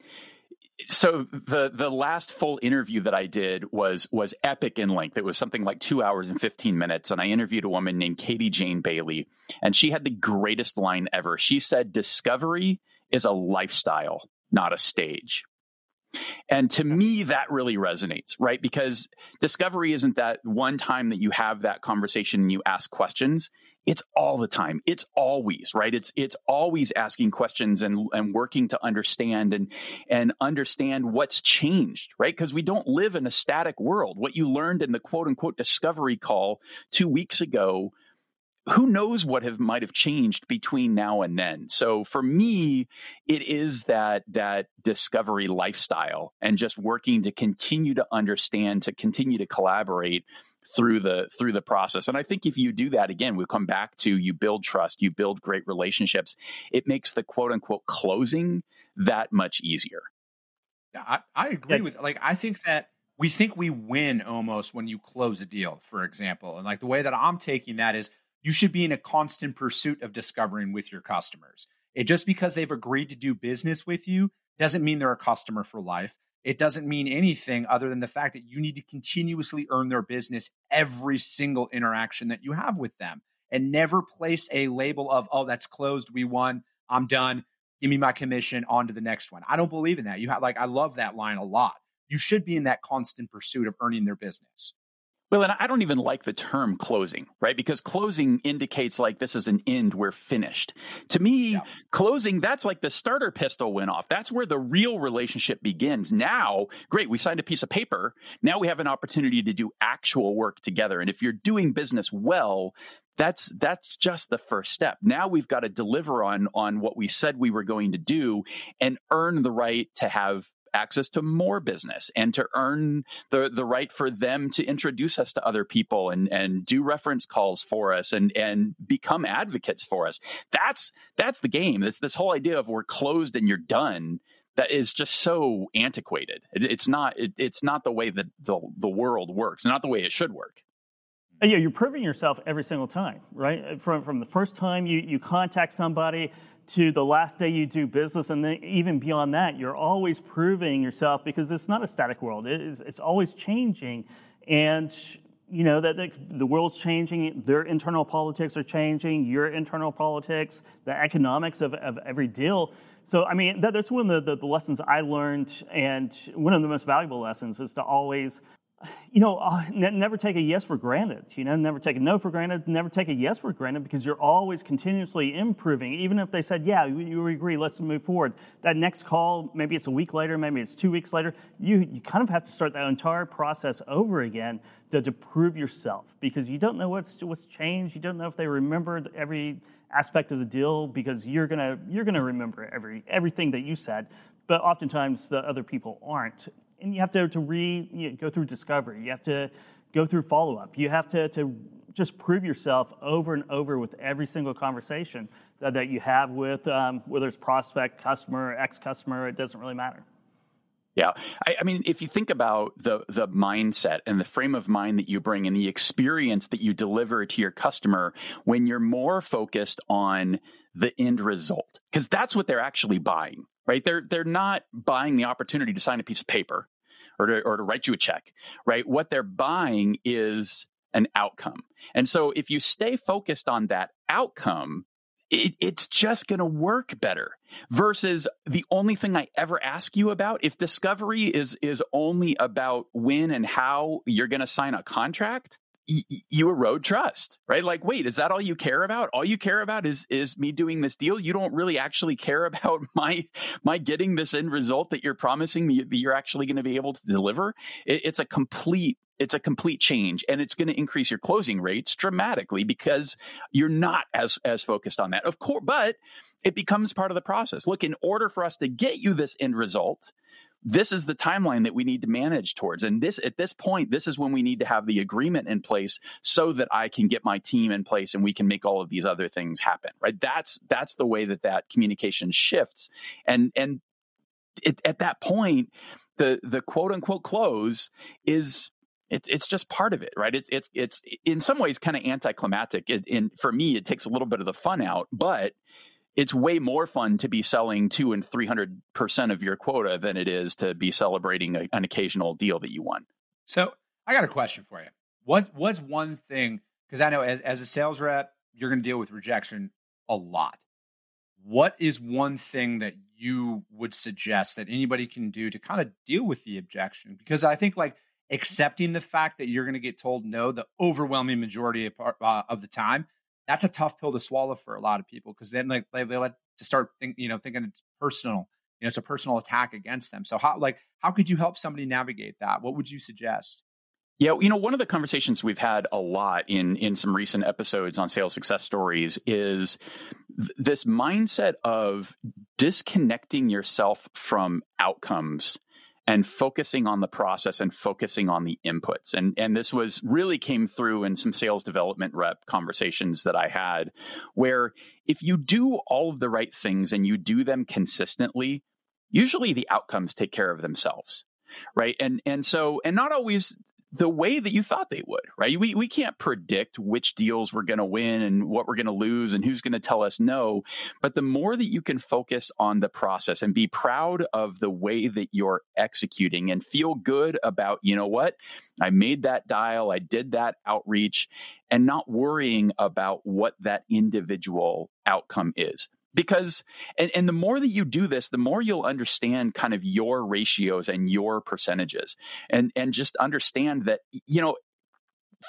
so the the last full interview that I did was was epic in length. It was something like two hours and fifteen minutes, and I interviewed a woman named Katie Jane Bailey, and she had the greatest line ever. She said, "Discovery is a lifestyle, not a stage." And to me, that really resonates, right? Because discovery isn't that one time that you have that conversation and you ask questions. It's all the time. It's always, right? It's it's always asking questions and and working to understand and and understand what's changed, right? Because we don't live in a static world. What you learned in the quote unquote discovery call two weeks ago who knows what have might have changed between now and then so for me it is that that discovery lifestyle and just working to continue to understand to continue to collaborate through the through the process and i think if you do that again we come back to you build trust you build great relationships it makes the quote unquote closing that much easier yeah i, I agree yeah. with like i think that we think we win almost when you close a deal for example and like the way that i'm taking that is you should be in a constant pursuit of discovering with your customers. It just because they've agreed to do business with you doesn't mean they're a customer for life. It doesn't mean anything other than the fact that you need to continuously earn their business every single interaction that you have with them and never place a label of, oh, that's closed. We won. I'm done. Give me my commission on to the next one. I don't believe in that. You have like, I love that line a lot. You should be in that constant pursuit of earning their business. Well, and I don't even like the term closing, right? Because closing indicates like this is an end, we're finished. To me, yeah. closing, that's like the starter pistol went off. That's where the real relationship begins. Now, great, we signed a piece of paper. Now we have an opportunity to do actual work together. And if you're doing business well, that's that's just the first step now we've got to deliver on on what we said we were going to do and earn the right to have access to more business and to earn the the right for them to introduce us to other people and and do reference calls for us and and become advocates for us. That's that's the game. This this whole idea of we're closed and you're done that is just so antiquated. It, it's not it, it's not the way that the the world works not the way it should work. Uh, yeah, you're proving yourself every single time, right? From from the first time you, you contact somebody to the last day you do business, and then even beyond that, you're always proving yourself because it's not a static world. It is, it's always changing, and you know that the, world's changing. Their internal politics are changing. Your internal politics, the economics of, of every deal. So, I mean, that, that's one of the, the, the lessons I learned, and one of the most valuable lessons is to always you know, uh, never take a yes for granted. You know, never take a no for granted. Never take a yes for granted because you're always continuously improving. Even if they said, "Yeah, you, you agree, let's move forward." That next call, maybe it's a week later, maybe it's two weeks later. You you kind of have to start that entire process over again to, to prove yourself because you don't know what's what's changed. You don't know if they remembered every aspect of the deal because you're gonna you're gonna remember every everything that you said, but oftentimes the other people aren't and you have to, to re, you know, go through discovery. You have to go through follow up. You have to, to just prove yourself over and over with every single conversation that, that you have with um, whether it's prospect, customer, ex customer, it doesn't really matter. Yeah, I, I, mean, if you think about the the mindset and the frame of mind that you bring and the experience that you deliver to your customer, when you're more focused on the end result, because that's what they're actually buying right? They're they're not buying the opportunity to sign a piece of paper or to or to write you a check, right? What they're buying is an outcome. And so if you stay focused on that outcome, it, it's just going to work better versus the only thing I ever ask you about. If discovery is is only about when and how you're going to sign a contract, you erode trust, right? Like, wait, is that all you care about? All you care about is is me doing this deal. You don't really actually care about my my getting this end result that you're promising me that you're actually going to be able to deliver. It, it's a complete it's a complete change, and it's going to increase your closing rates dramatically because you're not as as focused on that. Of course, but it becomes part of the process. Look, in order for us to get you this end result, this is the timeline that we need to manage towards and this at this point this is when we need to have the agreement in place so that i can get my team in place and we can make all of these other things happen right that's that's the way that that communication shifts and and it, at that point the the quote unquote close is it's it's just part of it, right? It's it's it's in some ways kind of anticlimactic. It, in for me, it takes a little bit of the fun out, but it's way more fun to be selling two and three hundred percent of your quota than it is to be celebrating a, an occasional deal that you won. So I got a question for you. What what's one thing? Because I know as as a sales rep, you're going to deal with rejection a lot. What is one thing that you would suggest that anybody can do to kind of deal with the objection? Because I think like accepting the fact that you're going to get told no the overwhelming majority of, uh, of the time that's a tough pill to swallow for a lot of people because then like they, they let to start think you know thinking it's personal you know it's a personal attack against them. So how like how could you help somebody navigate that? What would you suggest? Yeah, you know, one of the conversations we've had a lot in in some recent episodes on sales success stories is th- this mindset of disconnecting yourself from outcomes and focusing on the process and focusing on the inputs. And and this was really came through in some sales development rep conversations that I had where if you do all of the right things and you do them consistently, usually the outcomes take care of themselves right and and so and not always the way that you thought they would, right? We, we can't predict which deals we're going to win and what we're going to lose and who's going to tell us no. But the more that you can focus on the process and be proud of the way that you're executing and feel good about, you know what, I made that dial, I did that outreach, and not worrying about what that individual outcome is because and, and the more that you do this the more you'll understand kind of your ratios and your percentages and and just understand that you know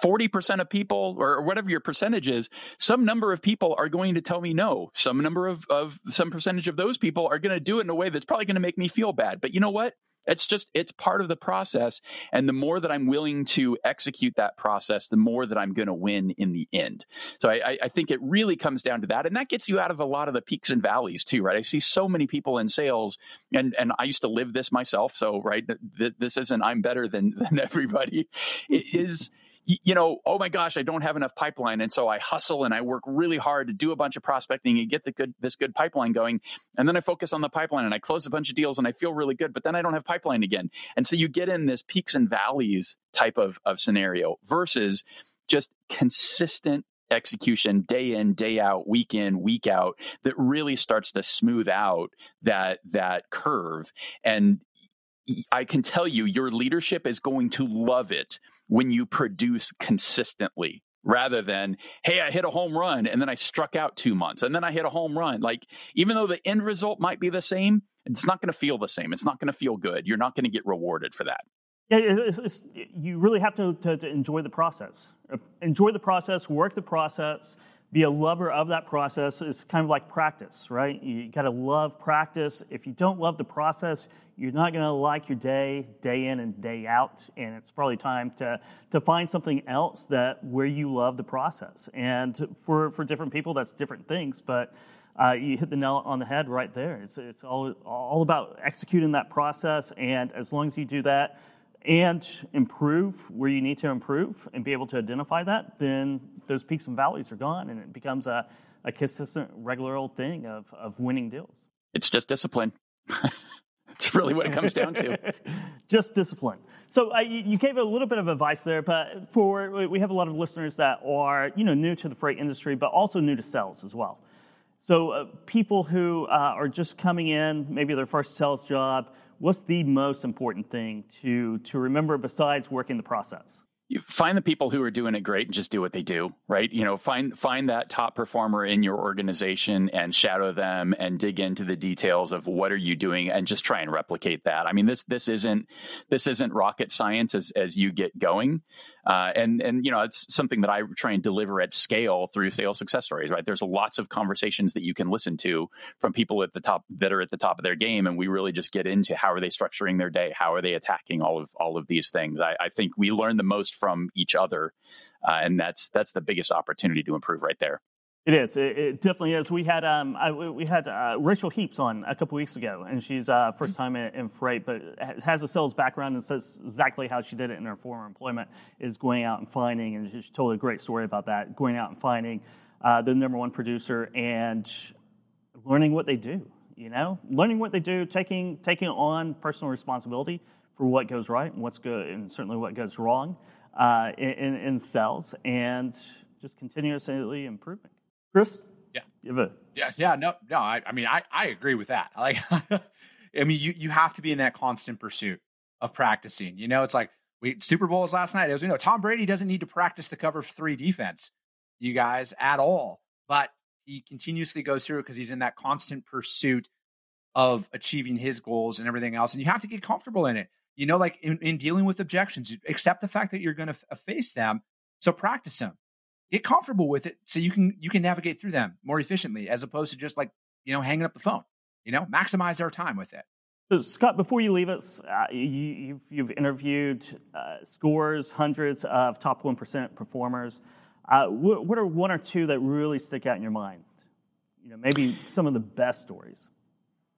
40% of people or whatever your percentage is some number of people are going to tell me no. Some number of, of some percentage of those people are going to do it in a way that's probably going to make me feel bad. But you know what it's just it's part of the process and the more that i'm willing to execute that process the more that i'm going to win in the end. So I, I think it really comes down to that and that gets you out of a lot of the peaks and valleys too right? I see so many people in sales and and i used to live this myself so right this isn't i'm better than than everybody. It is you know, oh my gosh, I don't have enough pipeline, and so I hustle and I work really hard to do a bunch of prospecting and get the good this good pipeline going, and then I focus on the pipeline and I close a bunch of deals and I feel really good, but then I don't have pipeline again, and so you get in this peaks and valleys type of of scenario versus just consistent execution day in day out week in week out that really starts to smooth out that that curve. And I can tell you your leadership is going to love it when you produce consistently rather than, hey, I hit a home run and then I struck out two months and then I hit a home run. Like, even though the end result might be the same, it's not going to feel the same. It's not going to feel good. You're not going to get rewarded for that. Yeah, it's, it's, you really have to, to, to enjoy the process. Enjoy the process, work the process, be a lover of that process. It's kind of like practice, right? You got to love practice. If you don't love the process, you're not going to like your day, day in and day out. And it's probably time to, to find something else that where you love the process. And for, for different people, that's different things. But uh, you hit the nail on the head right there. It's, it's all, all about executing that process. And as long as you do that, and improve where you need to improve and be able to identify that, then those peaks and valleys are gone and it becomes a, a consistent, regular old thing of, of winning deals. It's just discipline. It's really what it comes down to. Just discipline. So uh, you, gave a little bit of advice there, but for we have a lot of listeners that are you know new to the freight industry, but also new to sales as well. So uh, people who uh, are just coming in, maybe their first sales job, what's the most important thing to to remember besides working the process? you find the people who are doing it great and just do what they do right? You know find find that top performer in your organization and shadow them and dig into the details of what are you doing and just try and replicate that. I mean this this isn't this isn't rocket science as as you get going uh, and and you know it's something that I try and deliver at scale through sales success stories. Right, there's lots of conversations that you can listen to from people at the top that are at the top of their game, and we really just get into how are they structuring their day, how are they attacking all of all of these things. I, I think we learn the most from each other, uh, and that's that's the biggest opportunity to improve right there. It is. It, it, definitely is. We had um, I, we had uh, Rachel Heaps on a couple weeks ago, and she's uh, first time in, in, freight, but has a sales background and says exactly how she did it in her former employment is going out and finding, and she told a great story about that, going out and finding uh, the number one producer and learning what they do. You know, learning what they do, taking taking on personal responsibility for what goes right and what's good, and certainly what goes wrong uh, in, in sales, and just continuously improving. Chris? Yeah. Give it. Yeah, yeah, no, no. I, I mean, I, I agree with that. Like, I mean, you, you have to be in that constant pursuit of practicing. You know, it's like we Super Bowls last night. As we know, Tom Brady doesn't need to practice the cover three defense, you guys, at all. But he continuously goes through it because he's in that constant pursuit of achieving his goals and everything else. And you have to get comfortable in it. You know, like in, in dealing with objections, accept the fact that you're going to f- face them. So practice them get comfortable with it so you can you can navigate through them more efficiently as opposed to just like you know hanging up the phone you know maximize our time with it. So scott before you leave us uh, you, have you've interviewed uh, scores hundreds of top 1% performers. Uh, what are one or two that really stick out in your mind? You know maybe some of the best stories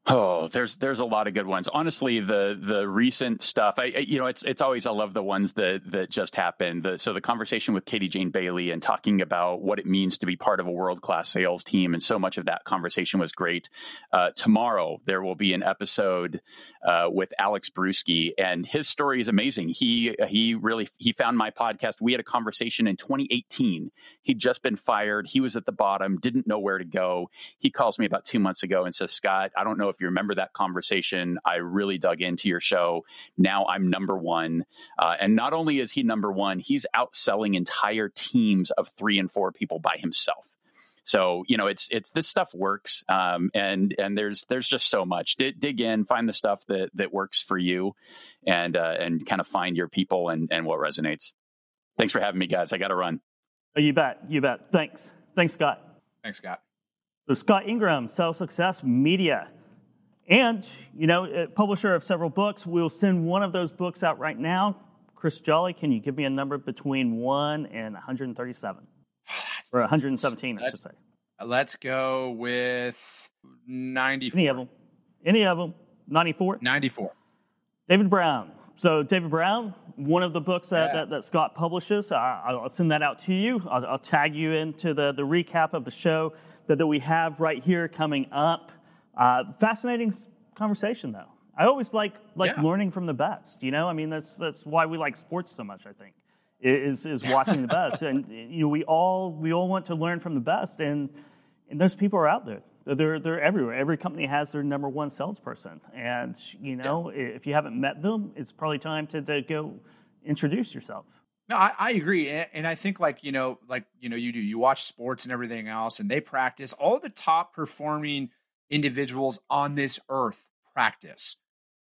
Oh, there's there's a lot of good ones. Honestly, the the recent stuff, I, I, you know, it's it's always I love the ones that that just happened. The, so the conversation with Katie Jane Bailey and talking about what it means to be part of a world class sales team, and so much of that conversation was great. Uh, tomorrow there will be an episode uh, with Alex Bruschi, and his story is amazing. He he really he found my podcast. We had a conversation in 2018. He'd just been fired. He was at the bottom, didn't know where to go. He calls me about two months ago and says, Scott, I don't know if you remember that conversation. I really dug into your show. Now I'm number one. Uh, and not only is he number one, he's outselling entire teams of three and four people by himself. So you know, it's it's this stuff works, um, and and there's there's just so much. D- dig in, find the stuff that that works for you, and uh, and kind of find your people and and what resonates. Thanks for having me, guys. I got to run. Oh, you bet. You bet. Thanks. Thanks, Scott. Thanks, Scott. So Scott Ingram, Sales Success Media. And, you know, publisher of several books. We'll send one of those books out right now. Chris Jolly, can you give me a number between 1 and 137? Or 117, I should say. Let's go with 94. Any of them. Any of them. 94? 94. David Brown. So, David Brown, one of the books that, yeah. that, that, Scott publishes, I'll send that out to you. I'll, I'll, tag you into the, the recap of the show that, that we have right here coming up. Uh, fascinating conversation, though. I always like like yeah. learning from the best. You know, I mean, that's that's why we like sports so much. I think is is watching the best, and you know, we all we all want to learn from the best, and and those people are out there. They're they're everywhere. Every company has their number one salesperson, and you know yeah. if you haven't met them, it's probably time to, to go introduce yourself. No, I, I agree, and, and, I think like you know, like you know, you do. You watch sports and everything else, and they practice. All the top performing individuals on this earth practice.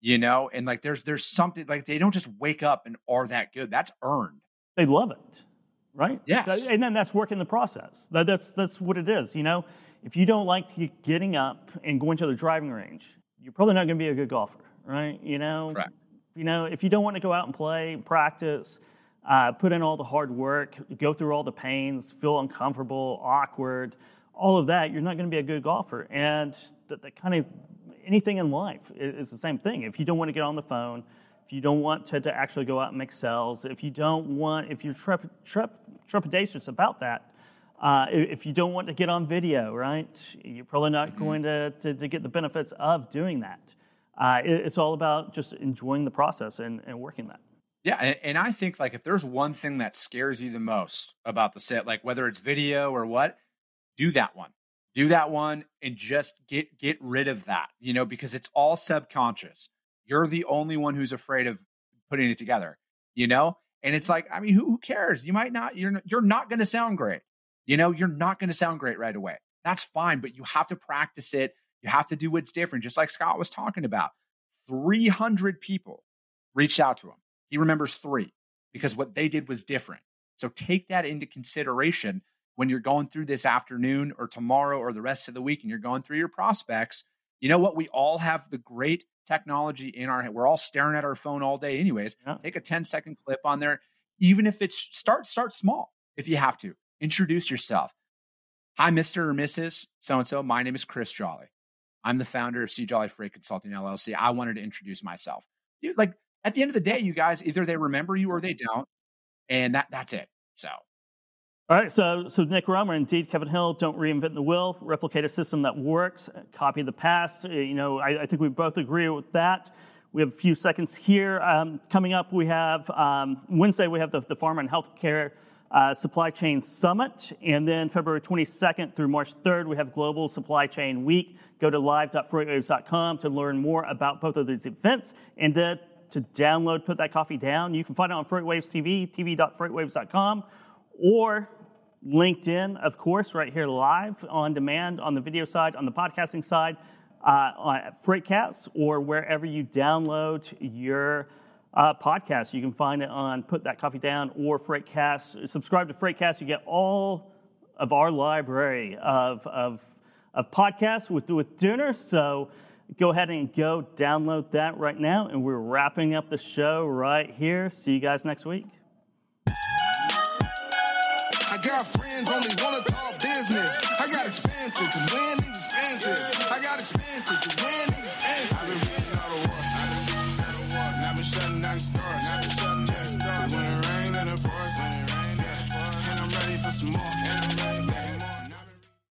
You know, and like there's there's something like they don't just wake up and are that good. That's earned. They love it, right? Yes, and then that's work in the process. That, that's that's what it is. You know if you don't like getting up and going to the driving range, you're probably not going to be a good golfer, right? You know, Correct. you know, if you don't want to go out and play, practice, uh, put in all the hard work, go through all the pains, feel uncomfortable, awkward, all of that, you're not going to be a good golfer. And that, that kind of anything in life is, is, the same thing. If you don't want to get on the phone, if you don't want to, to actually go out and make sales, if you don't want, if you're trep, trep, trepidatious about that, uh, if you don't want to get on video, right, you're probably not mm-hmm. going to, to, to, get the benefits of doing that. Uh, it, it's all about just enjoying the process and, and working that. Yeah, and, and, I think like if there's one thing that scares you the most about the set, like whether it's video or what, do that one. Do that one and just get get rid of that, you know, because it's all subconscious. You're the only one who's afraid of putting it together, you know? And it's like, I mean, who, who cares? You might not, you're you're not going to sound great. You know, you're not going to sound great right away. That's fine, but you have to practice it. You have to do what's different, just like Scott was talking about. 300 people reached out to him. He remembers three because what they did was different. So take that into consideration when you're going through this afternoon or tomorrow or the rest of the week and you're going through your prospects. You know what? We all have the great technology in our head. We're all staring at our phone all day, anyways. Yeah. Take a 10 second clip on there, even if it's start start small if you have to. Introduce yourself. Hi, Mr. or Mrs. So and so. My name is Chris Jolly. I'm the founder of C Jolly Freight Consulting LLC. I wanted to introduce myself. Dude, like at the end of the day, you guys either they remember you or they don't, and that that's it. So. All right, so so Nick Romer, indeed, Kevin Hill, don't reinvent the wheel, replicate a system that works, copy the past. Uh, you know, I, I think we both agree with that. We have a few seconds here. Um, coming up, we have um, Wednesday, we have the, the Pharma and Healthcare uh, Supply Chain Summit. And then February 22nd through March 3rd, we have Global Supply Chain Week. Go to live.freightwaves.com to learn more about both of these events and to, to download Put That Coffee Down. You can find it on Freightwaves TV, tv.freightwaves.com, or LinkedIn, of course, right here live on demand on the video side, on the podcasting side, uh, on or wherever you download your uh, podcast. You can find it on Put That Coffee Down or Freightcast. Subscribe to Freightcast. You get all of our library of, of, of podcasts with, with Dooner. So go ahead and go download that right now. And we're wrapping up the show right here. See you guys next week. Got friends only want to talk business. I got expensive, cause winning's expensive. I got expensive, cause